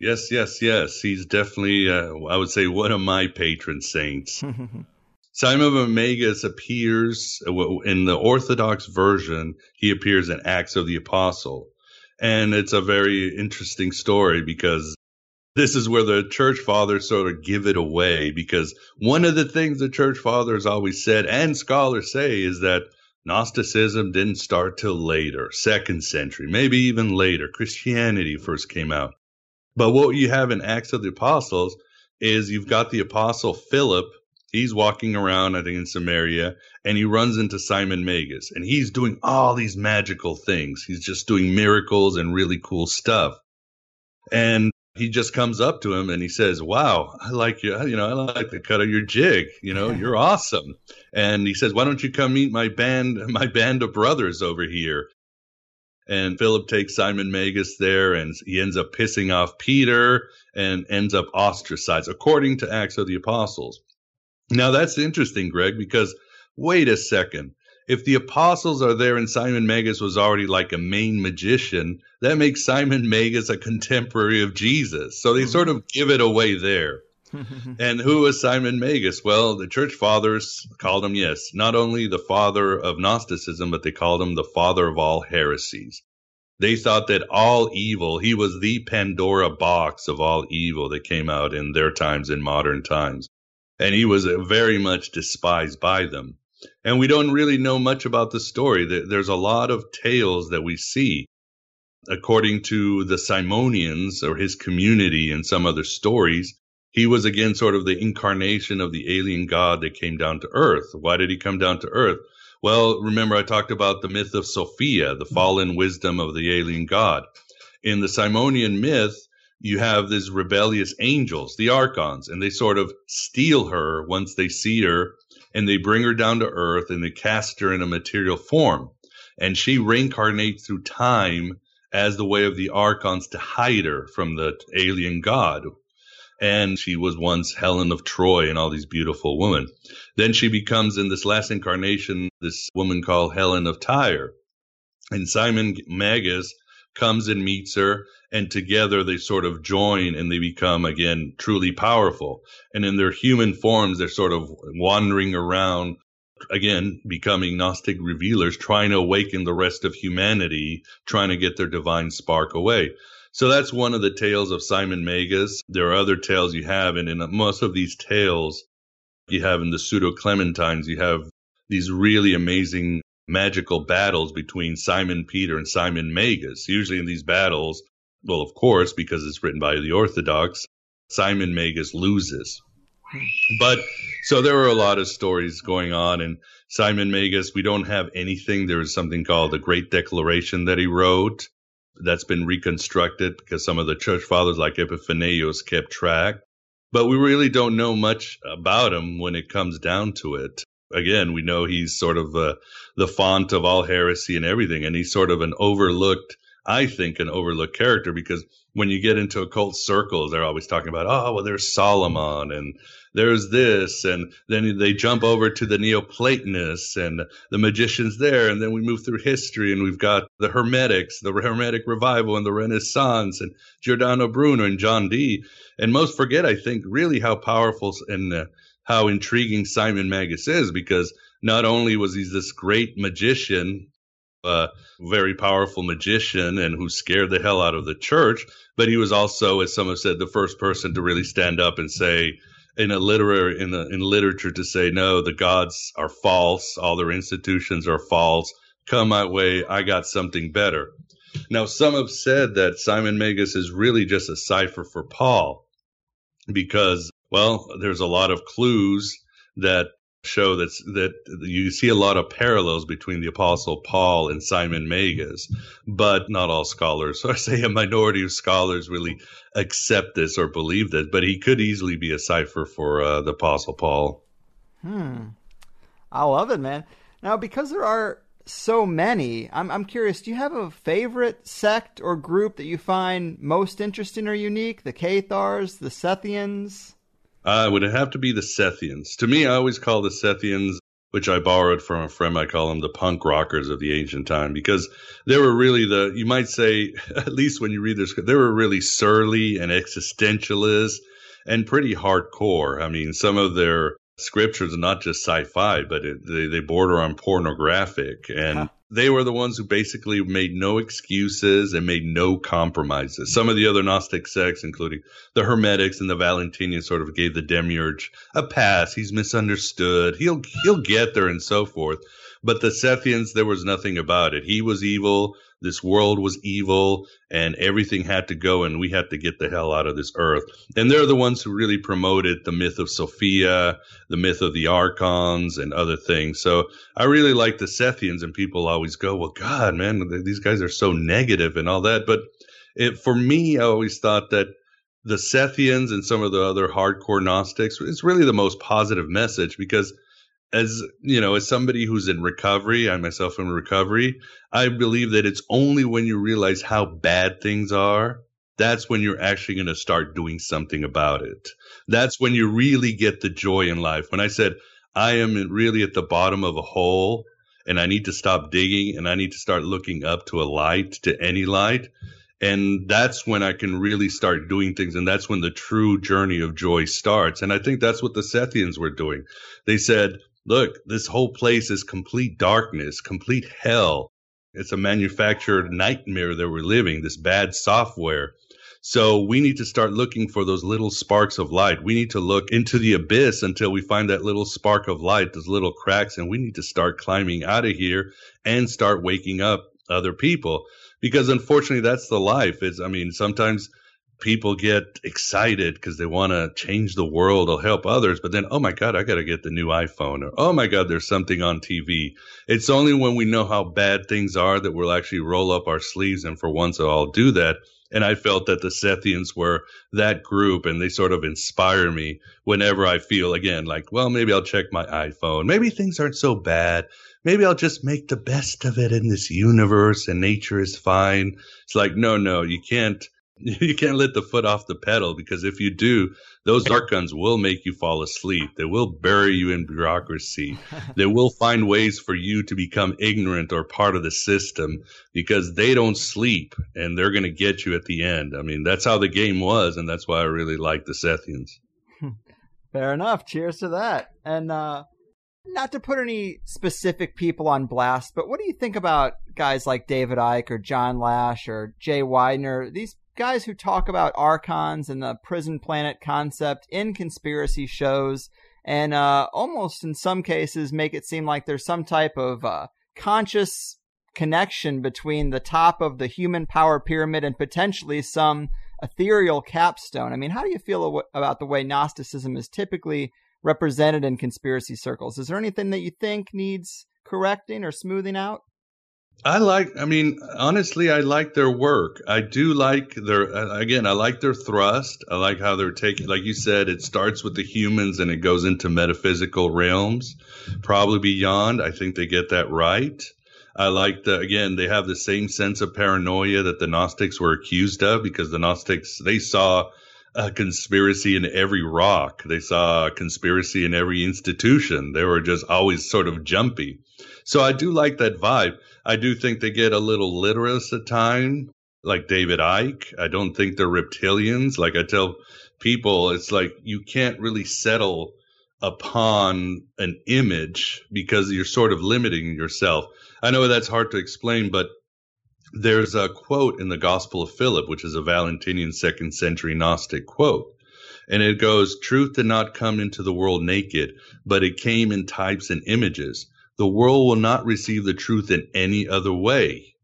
Speaker 4: Yes, yes, yes. He's definitely, uh, I would say, one of my patron saints. Simon of Magus appears uh, in the Orthodox version. He appears in Acts of the Apostle, and it's a very interesting story because this is where the church fathers sort of give it away because one of the things the church fathers always said and scholars say is that Gnosticism didn't start till later, second century, maybe even later. Christianity first came out. But what you have in Acts of the Apostles is you've got the apostle Philip. He's walking around, I think, in Samaria, and he runs into Simon Magus, and he's doing all these magical things. He's just doing miracles and really cool stuff. And he just comes up to him and he says, "Wow, I like you. You know, I like the cut of your jig. You know, you're awesome." And he says, "Why don't you come meet my band, my band of brothers over here?" And Philip takes Simon Magus there, and he ends up pissing off Peter and ends up ostracized, according to Acts of the Apostles. Now that's interesting, Greg, because wait a second if the apostles are there and Simon Magus was already like a main magician, that makes Simon Magus a contemporary of Jesus. So they sort of give it away there. and who was Simon Magus? Well, the church fathers called him, yes, not only the father of Gnosticism, but they called him the father of all heresies. They thought that all evil, he was the Pandora box of all evil that came out in their times, in modern times. And he was very much despised by them. And we don't really know much about the story. There's a lot of tales that we see. According to the Simonians or his community and some other stories, he was again sort of the incarnation of the alien god that came down to earth. Why did he come down to earth? Well, remember I talked about the myth of Sophia, the fallen wisdom of the alien god. In the Simonian myth, you have these rebellious angels, the archons, and they sort of steal her once they see her and they bring her down to earth and they cast her in a material form. And she reincarnates through time as the way of the archons to hide her from the alien god. And she was once Helen of Troy and all these beautiful women. Then she becomes in this last incarnation, this woman called Helen of Tyre. And Simon Magus comes and meets her and together they sort of join and they become again truly powerful. And in their human forms, they're sort of wandering around again, becoming Gnostic revealers, trying to awaken the rest of humanity, trying to get their divine spark away. So that's one of the tales of Simon Magus. There are other tales you have, and in most of these tales, you have in the pseudo Clementines, you have these really amazing magical battles between Simon Peter and Simon Magus. Usually in these battles, well, of course, because it's written by the Orthodox, Simon Magus loses. But so there were a lot of stories going on, and Simon Magus, we don't have anything. There is something called the Great Declaration that he wrote that's been reconstructed because some of the church fathers, like Epiphanius, kept track. But we really don't know much about him when it comes down to it. Again, we know he's sort of uh, the font of all heresy and everything, and he's sort of an overlooked I think, an overlooked character because when you get into occult circles, they're always talking about, oh, well, there's Solomon and there's this. And then they jump over to the Neoplatonists and the magicians there. And then we move through history and we've got the Hermetics, the Hermetic revival and the Renaissance and Giordano Bruno and John Dee. And most forget, I think, really how powerful and uh, how intriguing Simon Magus is because not only was he this great magician a very powerful magician and who scared the hell out of the church. But he was also, as some have said, the first person to really stand up and say, in a literary in, a, in literature, to say, no, the gods are false, all their institutions are false. Come my way, I got something better. Now, some have said that Simon Magus is really just a cipher for Paul because, well, there's a lot of clues that show that that you see a lot of parallels between the apostle Paul and Simon Magus, but not all scholars. So I say a minority of scholars really accept this or believe this, but he could easily be a cipher for uh, the apostle Paul.
Speaker 3: Hmm. I love it, man. Now, because there are so many, I'm I'm curious. Do you have a favorite sect or group that you find most interesting or unique? The Cathars, the Sethians.
Speaker 4: Uh, would it have to be the Sethians? To me, I always call the Sethians, which I borrowed from a friend, I call them the punk rockers of the ancient time because they were really the, you might say, at least when you read their script, they were really surly and existentialist and pretty hardcore. I mean, some of their scriptures are not just sci-fi, but it, they, they border on pornographic and huh. They were the ones who basically made no excuses and made no compromises. Some of the other Gnostic sects, including the Hermetics and the Valentinians, sort of gave the Demiurge a pass. He's misunderstood. He'll he'll get there and so forth. But the Sethians, there was nothing about it. He was evil. This world was evil and everything had to go and we had to get the hell out of this earth. And they're the ones who really promoted the myth of Sophia, the myth of the archons and other things. So I really like the Sethians and people always go, well, God, man, these guys are so negative and all that. But it, for me, I always thought that the Sethians and some of the other hardcore Gnostics, it's really the most positive message because as you know, as somebody who's in recovery, I myself am in recovery, I believe that it's only when you realize how bad things are, that's when you're actually going to start doing something about it. That's when you really get the joy in life. When I said, I am really at the bottom of a hole and I need to stop digging and I need to start looking up to a light, to any light. And that's when I can really start doing things. And that's when the true journey of joy starts. And I think that's what the Sethians were doing. They said, look, this whole place is complete darkness, complete hell. It's a manufactured nightmare that we're living, this bad software. So we need to start looking for those little sparks of light. We need to look into the abyss until we find that little spark of light, those little cracks, and we need to start climbing out of here and start waking up other people. Because unfortunately, that's the life. It's, I mean, sometimes people get excited because they want to change the world or help others. But then, oh my God, I got to get the new iPhone. Or, oh my God, there's something on TV. It's only when we know how bad things are that we'll actually roll up our sleeves and for once I'll do that. And I felt that the Sethians were that group and they sort of inspire me whenever I feel again like, well, maybe I'll check my iPhone. Maybe things aren't so bad. Maybe I'll just make the best of it in this universe and nature is fine. It's like, no, no, you can't You can't let the foot off the pedal because if you do, those archons will make you fall asleep. They will bury you in bureaucracy. they will find ways for you to become ignorant or part of the system because they don't sleep and they're going to get you at the end. I mean, that's how the game was, and that's why I really like the Sethians.
Speaker 3: Fair enough. Cheers to that. And uh, not to put any specific people on blast, but what do you think about guys like David Icke or John Lash or Jay Weidner? These guys who talk about archons and the prison planet concept in conspiracy shows and uh, almost in some cases make it seem like there's some type of uh, conscious connection between the top of the human power pyramid and potentially some ethereal capstone. I mean, how do you feel about the way Gnosticism is typically represented in conspiracy circles? Is there anything that you think needs correcting or smoothing out?
Speaker 4: I like, I mean, honestly, I like their work. I do like their, uh, again, I like their thrust. I like how they're taking, like you said, it starts with the humans and it goes into metaphysical realms, probably beyond. I think they get that right. I like the, again, they have the same sense of paranoia that the Gnostics were accused of because the Gnostics, they saw a conspiracy in every rock. They saw a conspiracy in every institution. They were just always sort of jumpy. So I do like that vibe. I do think they get a little literalist at times, like David Icke. I don't think they're reptilians. Like I tell people, it's like you can't really settle upon an image because you're sort of limiting yourself. I know that's hard to explain, but there's a quote in the Gospel of Philip, which is a Valentinian second century Gnostic quote. And it goes, Truth did not come into the world naked, but it came in types and images the world will not receive the truth in any other way.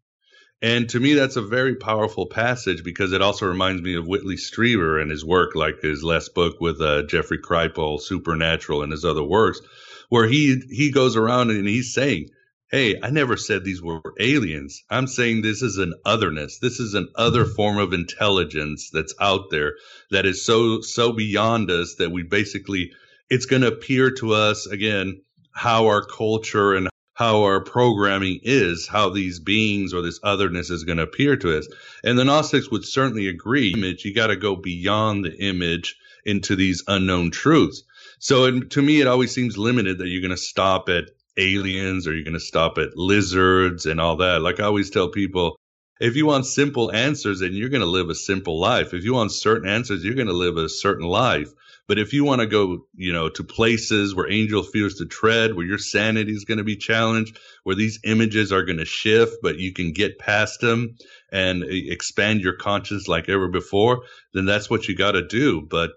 Speaker 4: And to me, that's a very powerful passage because it also reminds me of Whitley Strieber and his work, like his last book with uh, Jeffrey Kripal, Supernatural, and his other works, where he he goes around and he's saying, "Hey, I never said these were aliens. I'm saying this is an otherness. This is an other form of intelligence that's out there that is so so beyond us that we basically it's going to appear to us again." How our culture and how our programming is, how these beings or this otherness is going to appear to us. And the Gnostics would certainly agree. Image, you got to go beyond the image into these unknown truths. So it, to me, it always seems limited that you're going to stop at aliens or you're going to stop at lizards and all that. Like I always tell people, if you want simple answers, then you're going to live a simple life. If you want certain answers, you're going to live a certain life. But if you want to go, you know, to places where angel fears to tread, where your sanity is going to be challenged, where these images are going to shift, but you can get past them and expand your conscience like ever before, then that's what you got to do. But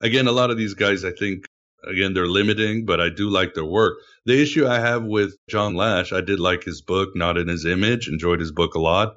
Speaker 4: again, a lot of these guys, I think, again, they're limiting, but I do like their work. The issue I have with John Lash, I did like his book, Not in His Image, enjoyed his book a lot.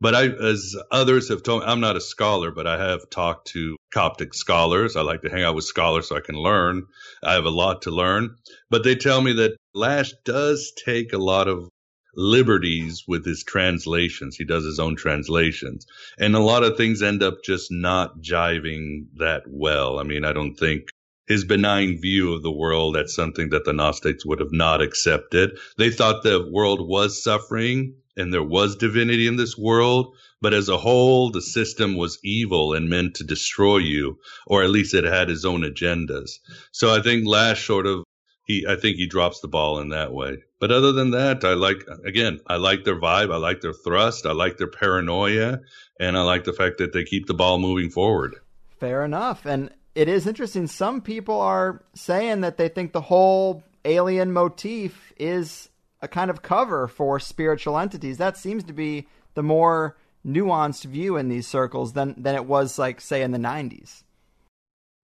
Speaker 4: But I, as others have told me, I'm not a scholar, but I have talked to Coptic scholars. I like to hang out with scholars so I can learn. I have a lot to learn. But they tell me that Lash does take a lot of liberties with his translations. He does his own translations. And a lot of things end up just not jiving that well. I mean, I don't think his benign view of the world, that's something that the Gnostics would have not accepted. They thought the world was suffering and there was divinity in this world, but as a whole, the system was evil and meant to destroy you, or at least it had its own agendas. So I think Lash sort of he I think he drops the ball in that way. But other than that, I like again, I like their vibe, I like their thrust, I like their paranoia, and I like the fact that they keep the ball moving forward.
Speaker 3: Fair enough. And it is interesting. Some people are saying that they think the whole alien motif is a kind of cover for spiritual entities. That seems to be the more nuanced view in these circles than than it was like say in the 90s.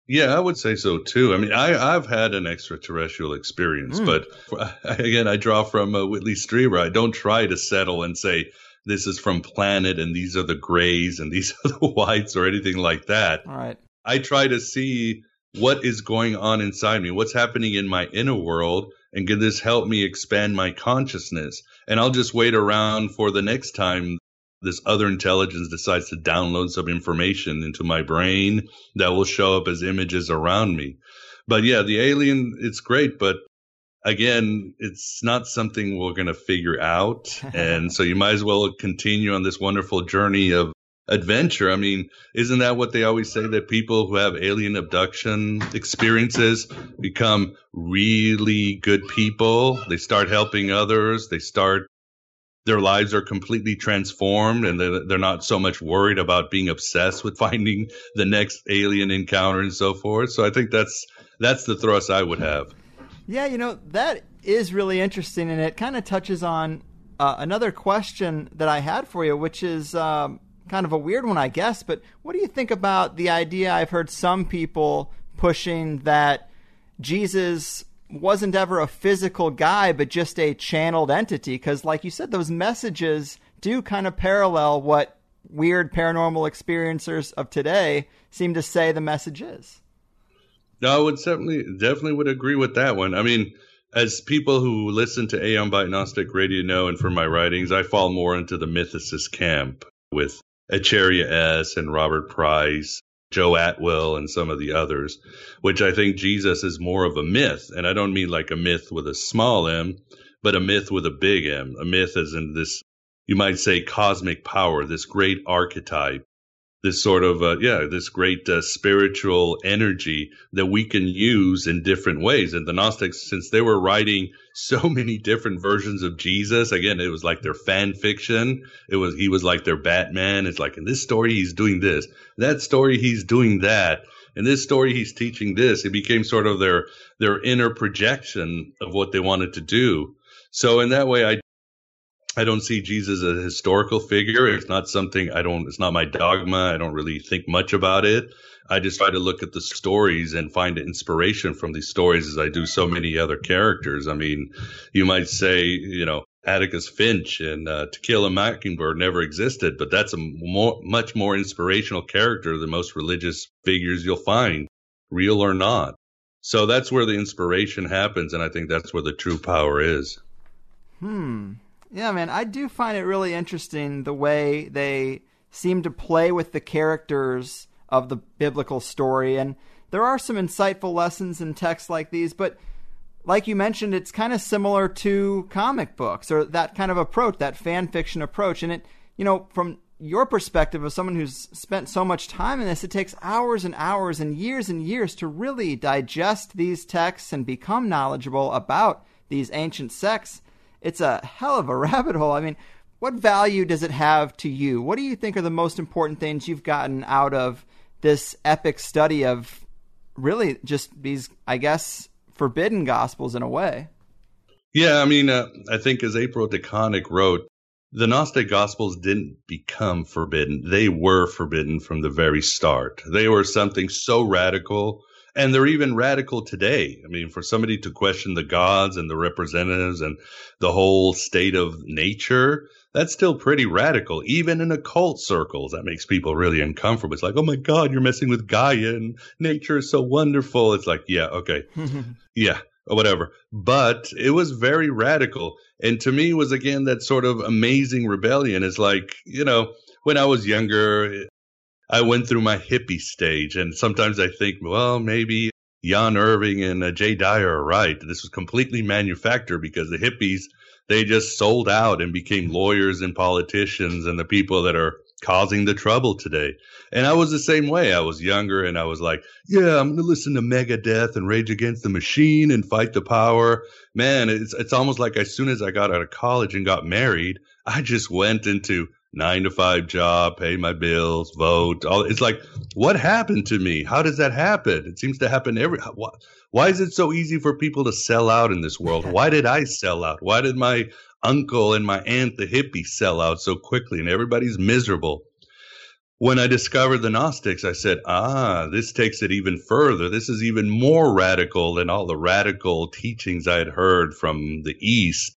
Speaker 4: Yeah, I would say so too. I mean, I, I've had an extraterrestrial experience, mm. but again, I draw from uh, Whitley Strieber. I don't try to settle and say this is from planet and these are the grays and these are the whites or anything like that.
Speaker 3: All right.
Speaker 4: I try to see what is going on inside me, what's happening in my inner world, and can this help me expand my consciousness? And I'll just wait around for the next time this other intelligence decides to download some information into my brain that will show up as images around me. But yeah, the alien, it's great, but again, it's not something we're going to figure out. and so you might as well continue on this wonderful journey of adventure. I mean, isn't that what they always say that people who have alien abduction experiences become really good people? They start helping others. They start, their lives are completely transformed and they're, they're not so much worried about being obsessed with finding the next alien encounter and so forth. So I think that's, that's the thrust I would have.
Speaker 3: Yeah, you know, that is really interesting and it kind of touches on uh, another question that I had for you, which is, um, kind of a weird one, I guess. But what do you think about the idea? I've heard some people pushing that Jesus wasn't ever a physical guy, but just a channeled entity. Because, like you said, those messages do kind of parallel what weird paranormal experiencers of today seem to say the message is.
Speaker 4: No, I would certainly, definitely would agree with that one. I mean, as people who listen to Aeon Byte Gnostic Radio know, and from my writings, I fall more into the mythicist camp with Acharya S. and Robert Price, Joe Atwill, and some of the others, which I think Jesus is more of a myth. And I don't mean like a myth with a small m, but a myth with a big M. A myth as in this, you might say, cosmic power, this great archetype this sort of uh, yeah this great uh, spiritual energy that we can use in different ways. And the gnostics since they were writing so many different versions of jesus again it was like their fan fiction. It was he was like their batman. It's like in this story he's doing this. That story he's doing that. In this story he's teaching this. It became sort of their their inner projection of what they wanted to do. So in that way i I don't see Jesus as a historical figure. It's not something I don't, it's not my dogma. I don't really think much about it. I just try to look at the stories and find inspiration from these stories as I do so many other characters. I mean, you might say, you know, Atticus Finch and uh, To Kill a Mockingbird never existed, but that's a more, much more inspirational character than most religious figures you'll find, real or not. So that's where the inspiration happens, and I think that's where the true power is.
Speaker 3: Hmm. Yeah, man, I do find it really interesting the way they seem to play with the characters of the biblical story. And there are some insightful lessons in texts like these, but like you mentioned, it's kind of similar to comic books or that kind of approach, that fan fiction approach. And it, you know, from your perspective of someone who's spent so much time in this, it takes hours and hours and years and years to really digest these texts and become knowledgeable about these ancient sects it's a hell of a rabbit hole. I mean, what value does it have to you? What do you think are the most important things you've gotten out of this epic study of really just these, I guess, forbidden gospels in a way.
Speaker 4: Yeah, I mean, uh, I think as April DeConick wrote, the Gnostic Gospels didn't become forbidden. They were forbidden from the very start. They were something so radical, and they're even radical today. I mean, for somebody to question the gods and the representatives and the whole state of nature, that's still pretty radical. Even in occult circles, that makes people really uncomfortable. It's like, oh my God, you're messing with Gaia and nature is so wonderful. It's like, yeah, okay. yeah, or whatever. But it was very radical. And to me, it was again that sort of amazing rebellion. It's like, you know, when I was younger, I went through my hippie stage. And sometimes I think, well, maybe Jan Irvin and uh, Jay Dyer are right. This was completely manufactured because the hippies, they just sold out and became lawyers and politicians and the people that are causing the trouble today. And I was the same way. I was younger and I was like, yeah, I'm going to listen to Megadeth and Rage Against the Machine and fight the power. Man, it's, it's almost like as soon as I got out of college and got married, I just went into nine to five job, pay my bills, vote. All it's like, what happened to me? How does that happen? It seems to happen every. Why, why is it so easy for people to sell out in this world? Why did I sell out? Why did my uncle and my aunt, the hippie, sell out so quickly and everybody's miserable? When I discovered the Gnostics, I said, ah, this takes it even further. This is even more radical than all the radical teachings I had heard from the East,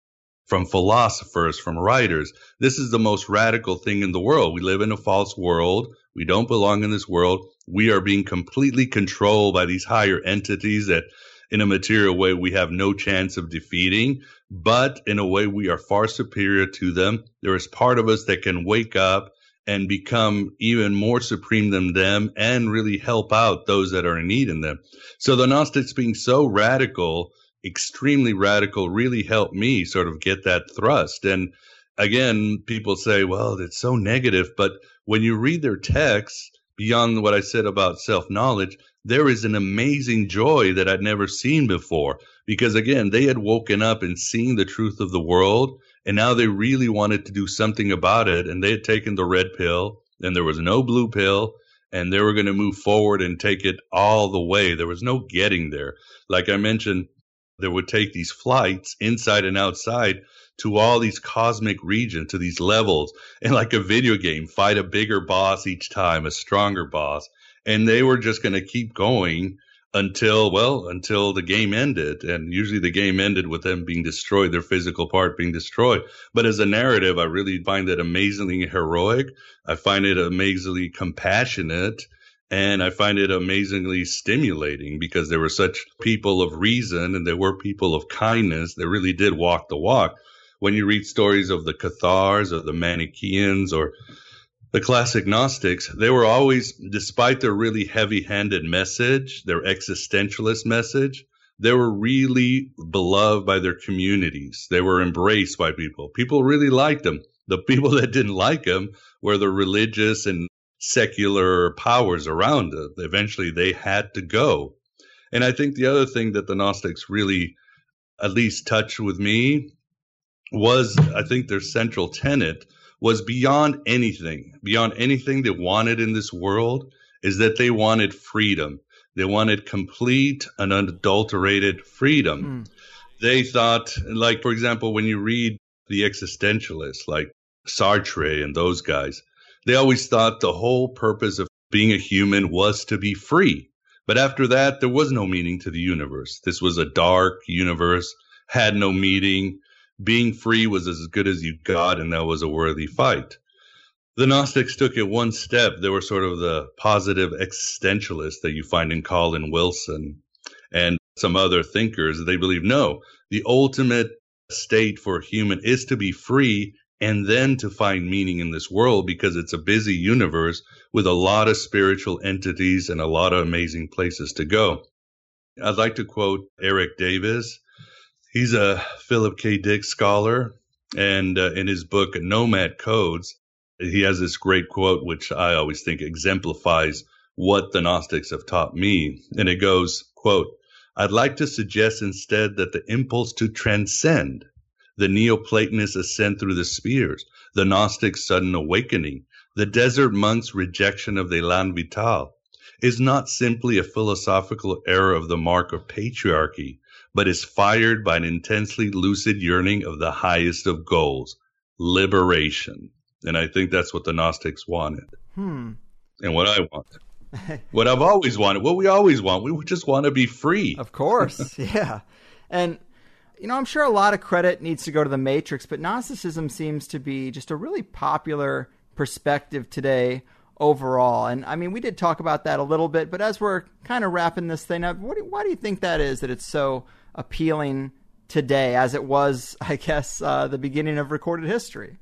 Speaker 4: from philosophers, from writers. This is the most radical thing in the world. We live in a false world. We don't belong in this world. We are being completely controlled by these higher entities that in a material way we have no chance of defeating, but in a way we are far superior to them. There is part of us that can wake up and become even more supreme than them and really help out those that are in need in them. So the Gnostics being so radical, extremely radical, really helped me sort of get that thrust. And again, people say, well, it's so negative. But when you read their texts, beyond what I said about self knowledge, there is an amazing joy that I'd never seen before. Because again, they had woken up and seen the truth of the world and now they really wanted to do something about it. And they had taken the red pill and there was no blue pill and they were going to move forward and take it all the way. There was no getting there. Like I mentioned, they would take these flights inside and outside to all these cosmic regions, to these levels, and like a video game, fight a bigger boss each time, a stronger boss. And they were just going to keep going until well until the game ended. And usually the game ended with them being destroyed their physical part being destroyed. But as a narrative i really find it amazingly heroic. I find it amazingly compassionate and i find it amazingly stimulating because there were such people of reason and there were people of kindness that really did walk the walk when you read stories of the cathars or the manichaeans or the classic Gnostics, they were always, despite their really heavy handed message, their existentialist message, they were really beloved by their communities. They were embraced by people. People really liked them. The people that didn't like them were the religious and secular powers around them. Eventually, they had to go. And I think the other thing that the Gnostics really at least touched with me was, I think, their central tenet was beyond anything, beyond anything they wanted in this world, is that they wanted freedom. They wanted complete and unadulterated freedom. Mm. They thought, like, for example, when you read the existentialists like Sartre and those guys, they always thought the whole purpose of being a human was to be free. But after that, there was no meaning to the universe. This was a dark universe, had no meaning being free was as good as you got, and that was a worthy fight. The Gnostics took it one step. They were sort of the positive existentialists that you find in Colin Wilson and some other thinkers. They believe no, the ultimate state for a human is to be free and then to find meaning in this world because it's a busy universe with a lot of spiritual entities and a lot of amazing places to go. I'd like to quote Erik Davis He's a Philip K. Dick scholar, and uh, in his book Nomad Codes, he has this great quote, which I always think exemplifies what the Gnostics have taught me. And it goes, quote, I'd like to suggest instead that the impulse to transcend, the Neoplatonists' ascent through the spheres, the Gnostics' sudden awakening, the desert monk's rejection of the elan vital, is not simply a philosophical error of the mark of patriarchy, but is fired by an intensely lucid yearning of the highest of goals, liberation. And I think that's what the Gnostics wanted.
Speaker 3: Hmm.
Speaker 4: And what I want. what I've always wanted, what we always want. We just want to be free.
Speaker 3: Of course. yeah. And you know, I'm sure a lot of credit needs to go to the Matrix, but Gnosticism seems to be just a really popular perspective today overall. And I mean, we did talk about that a little bit, but as we're kind of wrapping this thing up, do, why do you think that is that it's so appealing today as it was, I guess, uh, the beginning of recorded history?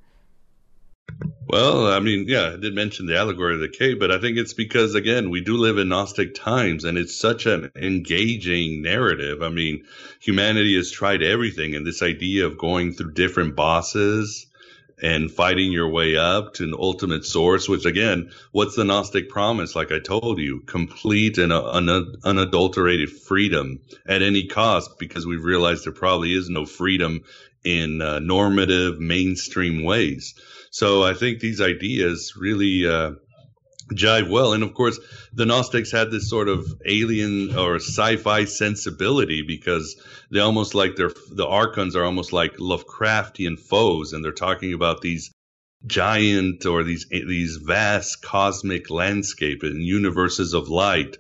Speaker 4: Well, I mean, yeah, I did mention the allegory of the cave, but I think it's because, again, we do live in Gnostic times and it's such an engaging narrative. I mean, humanity has tried everything, and this idea of going through different bosses and fighting your way up to an ultimate source, which again, what's the Gnostic promise? Like I told you, complete and un- unadulterated freedom at any cost, because we've realized there probably is no freedom in uh, normative mainstream ways. So I think these ideas really uh, jive well. And of course, the Gnostics had this sort of alien or sci-fi sensibility because they almost like their the archons are almost like Lovecraftian foes, and they're talking about these giant or these these vast cosmic landscape and universes of light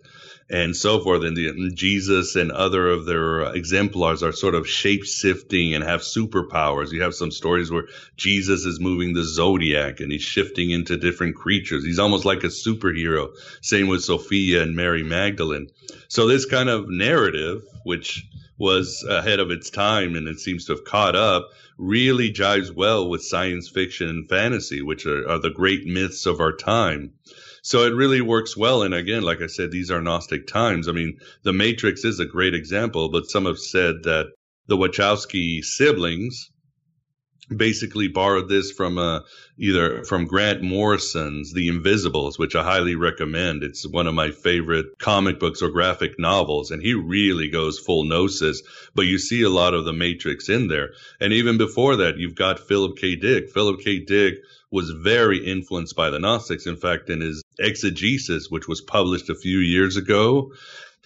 Speaker 4: and so forth. And, the, Jesus and other of their uh, exemplars are sort of shape shifting and have superpowers. You have some stories where Jesus is moving the zodiac and he's shifting into different creatures. He's almost like a superhero. Same with Sophia and Mary Magdalene. So this kind of narrative, which was ahead of its time and it seems to have caught up, really jives well with science fiction and fantasy, which are, are the great myths of our time. So it really works well. And again, like I said, these are Gnostic times. I mean, The Matrix is a great example, but some have said that the Wachowski siblings basically borrowed this from uh, either from Grant Morrison's The Invisibles, which I highly recommend. It's one of my favorite comic books or graphic novels, and he really goes full gnosis. But you see a lot of the Matrix in there. And even before that, you've got Philip K. Dick. Philip K. Dick was very influenced by the Gnostics. In fact, in his exegesis, which was published a few years ago,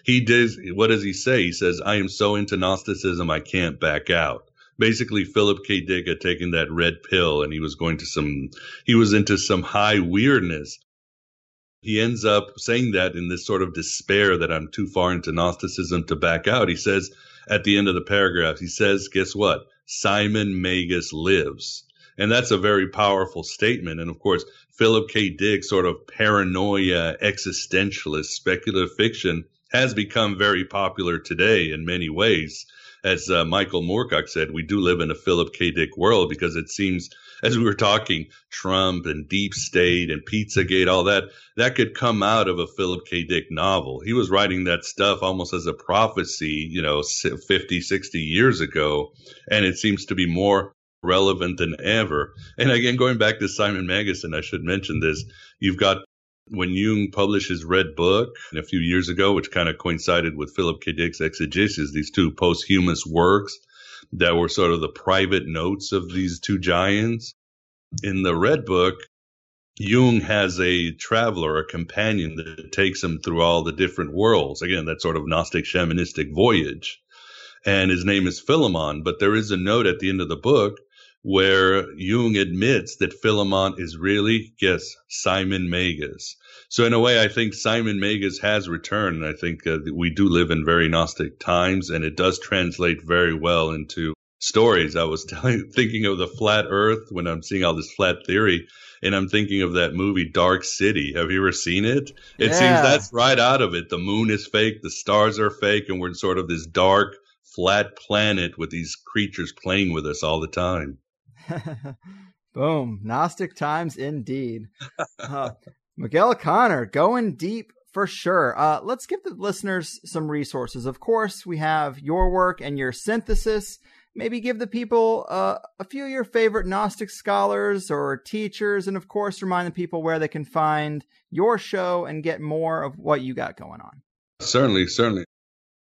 Speaker 4: he did, what does he say? He says, I am so into Gnosticism, I can't back out. Basically, Philip K. Dick had taken that red pill and he was going to some, he was into some high weirdness. He ends up saying that in this sort of despair that I'm too far into Gnosticism to back out. He says at the end of the paragraph, he says, guess what? Simon Magus lives. And that's a very powerful statement. And of course, Philip K. Dick, sort of paranoia, existentialist, speculative fiction, has become very popular today in many ways. As uh, Michael Moorcock said, we do live in a Philip K. Dick world because it seems, as we were talking, Trump and Deep State and Pizzagate, all that, that could come out of a Philip K. Dick novel. He was writing that stuff almost as a prophecy, you know, 50, 60 years ago. And it seems to be more relevant than ever. And again, going back to Simon Magus, I should mention this, you've got when Jung published his Red Book a few years ago, which kind of coincided with Philip K. Dick's exegesis, these two posthumous works that were sort of the private notes of these two giants. In the Red Book, Jung has a traveler, a companion that takes him through all the different worlds. Again, that sort of Gnostic shamanistic voyage. And his name is Philemon, but there is a note at the end of the book where Jung admits that Philemon is really, yes, Simon Magus. So in a way, I think Simon Magus has returned. I think uh, we do live in very Gnostic times, and it does translate very well into stories. I was telling, thinking of the flat Earth when I'm seeing all this flat theory, and I'm thinking of that movie Dark City. Have you ever seen it? It yeah. seems that's right out of it. The moon is fake, the stars are fake, and we're in sort of this dark, flat planet with these creatures playing with us all the time.
Speaker 3: Boom. Gnostic times indeed. Uh, Miguel Conner going deep for sure. Uh, let's give the listeners some resources. Of course, we have your work and your synthesis. Maybe give the people uh, a few of your favorite Gnostic scholars or teachers, and of course, remind the people where they can find your show and get more of what you got going on.
Speaker 4: Certainly, certainly.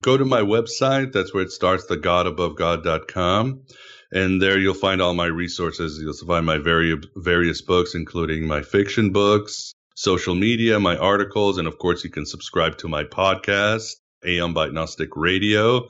Speaker 4: Go to my website. That's where it starts, thegodabovegod.com. And there you'll find all my resources. You'll find my very, various books, including my fiction books, social media, my articles, and of course, you can subscribe to my podcast, Aeon Byte Gnostic Radio.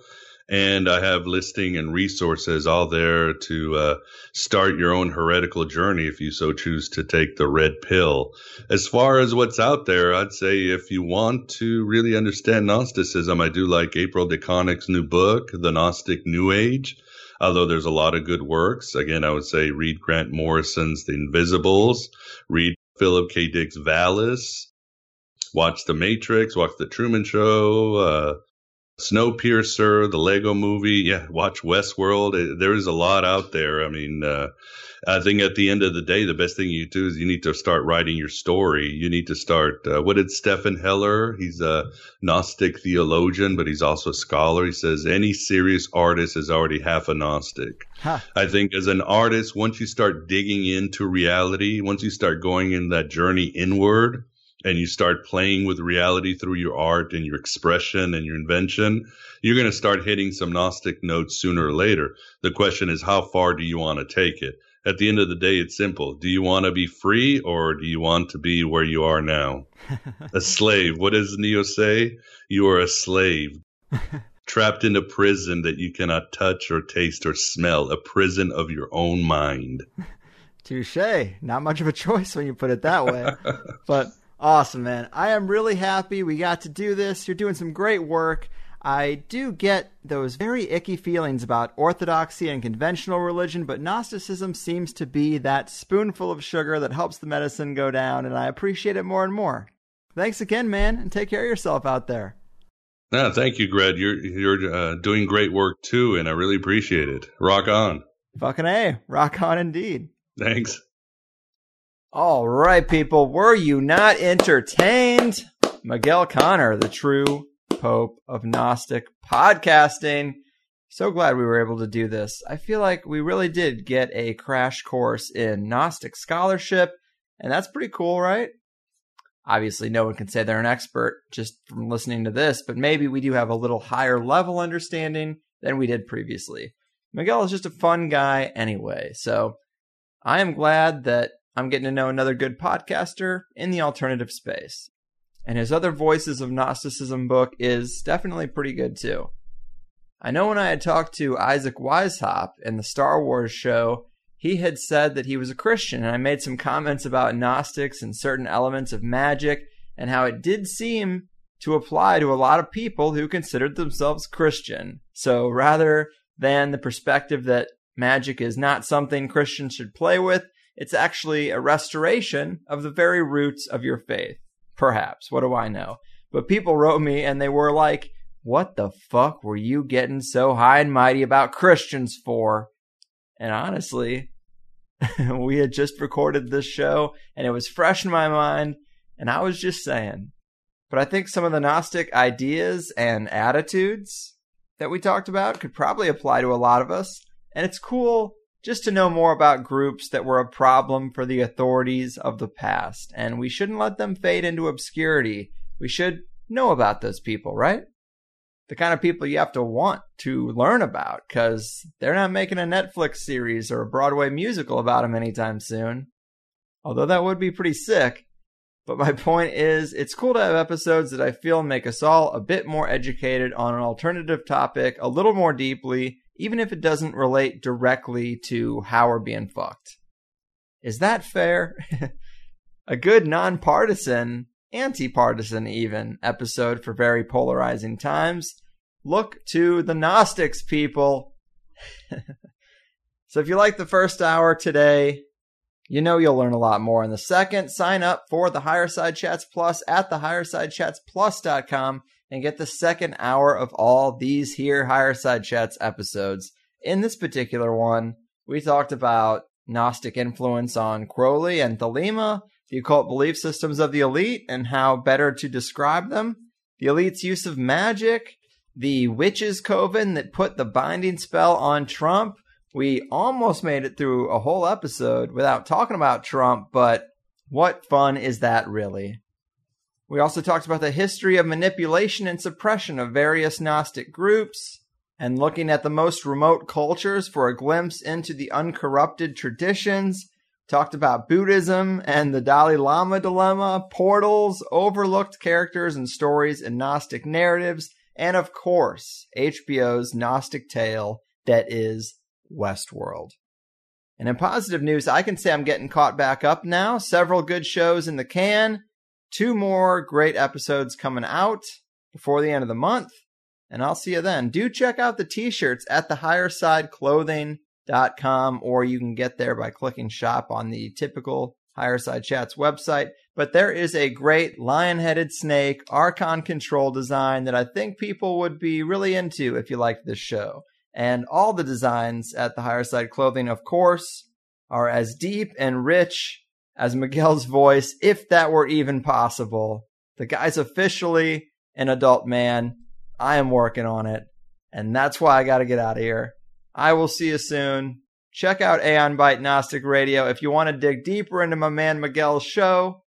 Speaker 4: And I have listing and resources all there to uh, start your own heretical journey if you so choose to take the red pill. As far as what's out there, I'd say if you want to really understand Gnosticism, I do like April DeConick's new book, The Gnostic New Age although there's a lot of good works. Again, I would say read Grant Morrison's The Invisibles, read Philip K. Dick's Valis, watch The Matrix, watch The Truman Show, uh, Snowpiercer, the Lego movie. Yeah, watch Westworld. There is a lot out there. I mean, uh, I think at the end of the day, the best thing you do is you need to start writing your story. You need to start. Uh, what did Stephan Hoeller? He's a Gnostic theologian, but he's also a scholar. He says any serious artist is already half a Gnostic. Huh. I think as an artist, once you start digging into reality, once you start going in that journey inward, and you start playing with reality through your art and your expression and your invention, you're going to start hitting some Gnostic notes sooner or later. The question is, how far do you want to take it? At the end of the day, it's simple. Do you want to be free or do you want to be where you are now? a slave. What does Neo say? You are a slave. trapped in a prison that you cannot touch or taste or smell, a prison of your own mind.
Speaker 3: Touche. Not much of a choice when you put it that way. but Awesome, man. I am really happy we got to do this. You're doing some great work. I do get those very icky feelings about orthodoxy and conventional religion, but Gnosticism seems to be that spoonful of sugar that helps the medicine go down, and I appreciate it more and more. Thanks again, man, and take care of yourself out there.
Speaker 4: No, thank you, Greg. You're you're uh, doing great work too, and I really appreciate it. Rock on.
Speaker 3: Fucking a, rock on indeed.
Speaker 4: Thanks.
Speaker 3: All right, people, were you not entertained? Miguel Conner, the true Pope of Gnostic podcasting. So glad we were able to do this. I feel like we really did get a crash course in Gnostic scholarship, and that's pretty cool, right? Obviously, no one can say they're an expert just from listening to this, but maybe we do have a little higher level understanding than we did previously. Miguel is just a fun guy anyway, so I am glad that I'm getting to know another good podcaster in the alternative space. And his other Voices of Gnosticism book is definitely pretty good too. I know when I had talked to Isaac Weishaupt in the Star Wars show, he had said that he was a Christian, and I made some comments about Gnostics and certain elements of magic, and how it did seem to apply to a lot of people who considered themselves Christian. So rather than the perspective that magic is not something Christians should play with, it's actually a restoration of the very roots of your faith. Perhaps. What do I know? But people wrote me and they were like, what the fuck were you getting so high and mighty about Christians for? And honestly, we had just recorded this show and it was fresh in my mind and I was just saying. But I think some of the Gnostic ideas and attitudes that we talked about could probably apply to a lot of us. And it's cool just to know more about groups that were a problem for the authorities of the past. And we shouldn't let them fade into obscurity. We should know about those people, right? The kind of people you have to want to learn about because they're not making a Netflix series or a Broadway musical about them anytime soon. Although that would be pretty sick. But my point is, it's cool to have episodes that I feel make us all a bit more educated on an alternative topic a little more deeply even if it doesn't relate directly to how we're being fucked. Is that fair? a good nonpartisan, anti-partisan even episode for very polarizing times. Look to the Gnostics, people. so if you like the first hour today, you know you'll learn a lot more in the second. Sign up for the Higherside Chats Plus at the highersidechatsplus.com and get the second hour of all these here Higherside Chats episodes. In this particular one, we talked about Gnostic influence on Crowley and Thelema, the occult belief systems of the elite, and how better to describe them, the elite's use of magic, the witches' coven that put the binding spell on Trump. We almost made it through a whole episode without talking about Trump, but what fun is that really? We also talked about the history of manipulation and suppression of various Gnostic groups, and looking at the most remote cultures for a glimpse into the uncorrupted traditions. talked about Buddhism and the Dalai Lama dilemma, portals, overlooked characters and stories in Gnostic narratives, and of course, HBO's Gnostic tale that is Westworld. And in positive news, I can say I'm getting caught back up now. Several good shows in the can. Two more great episodes coming out before the end of the month. And I'll see you then. Do check out the t-shirts at the highersideclothing.com or you can get there by clicking shop on the typical Higherside Chats website. But there is a great lion-headed snake Archon control design that I think people would be really into if you liked this show. And all the designs at the Higherside Clothing, of course, are as deep and rich as Miguel's voice, if that were even possible. The guy's officially an adult man. I am working on it. And that's why I got to get out of here. I will see you soon. Check out Aeon Byte Gnostic Radio if you want to dig deeper into my man Miguel's show.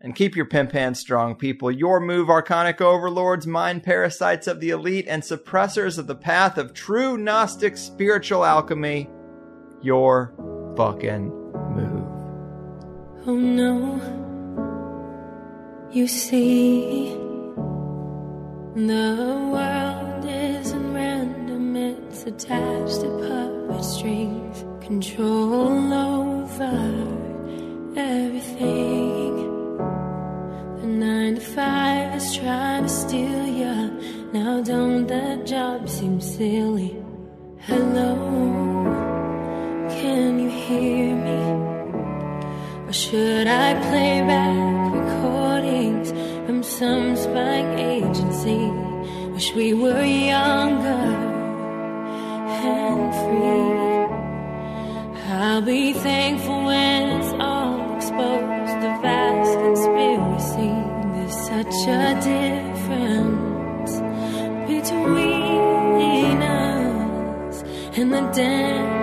Speaker 3: And keep your pimp hands strong, people. Your move, Archonic Overlords, mind parasites of the elite, and suppressors of the path of true Gnostic spiritual alchemy. Your fucking.
Speaker 5: Oh no, you see, the world isn't random, it's attached to puppet strings, control over everything. The nine to five is trying to steal ya. Now, don't that job seem silly? Hello, should I play back recordings from some spying agency? Wish we were younger and free. I'll be thankful when it's all exposed. The vast conspiracy. There's such a difference between us and the damn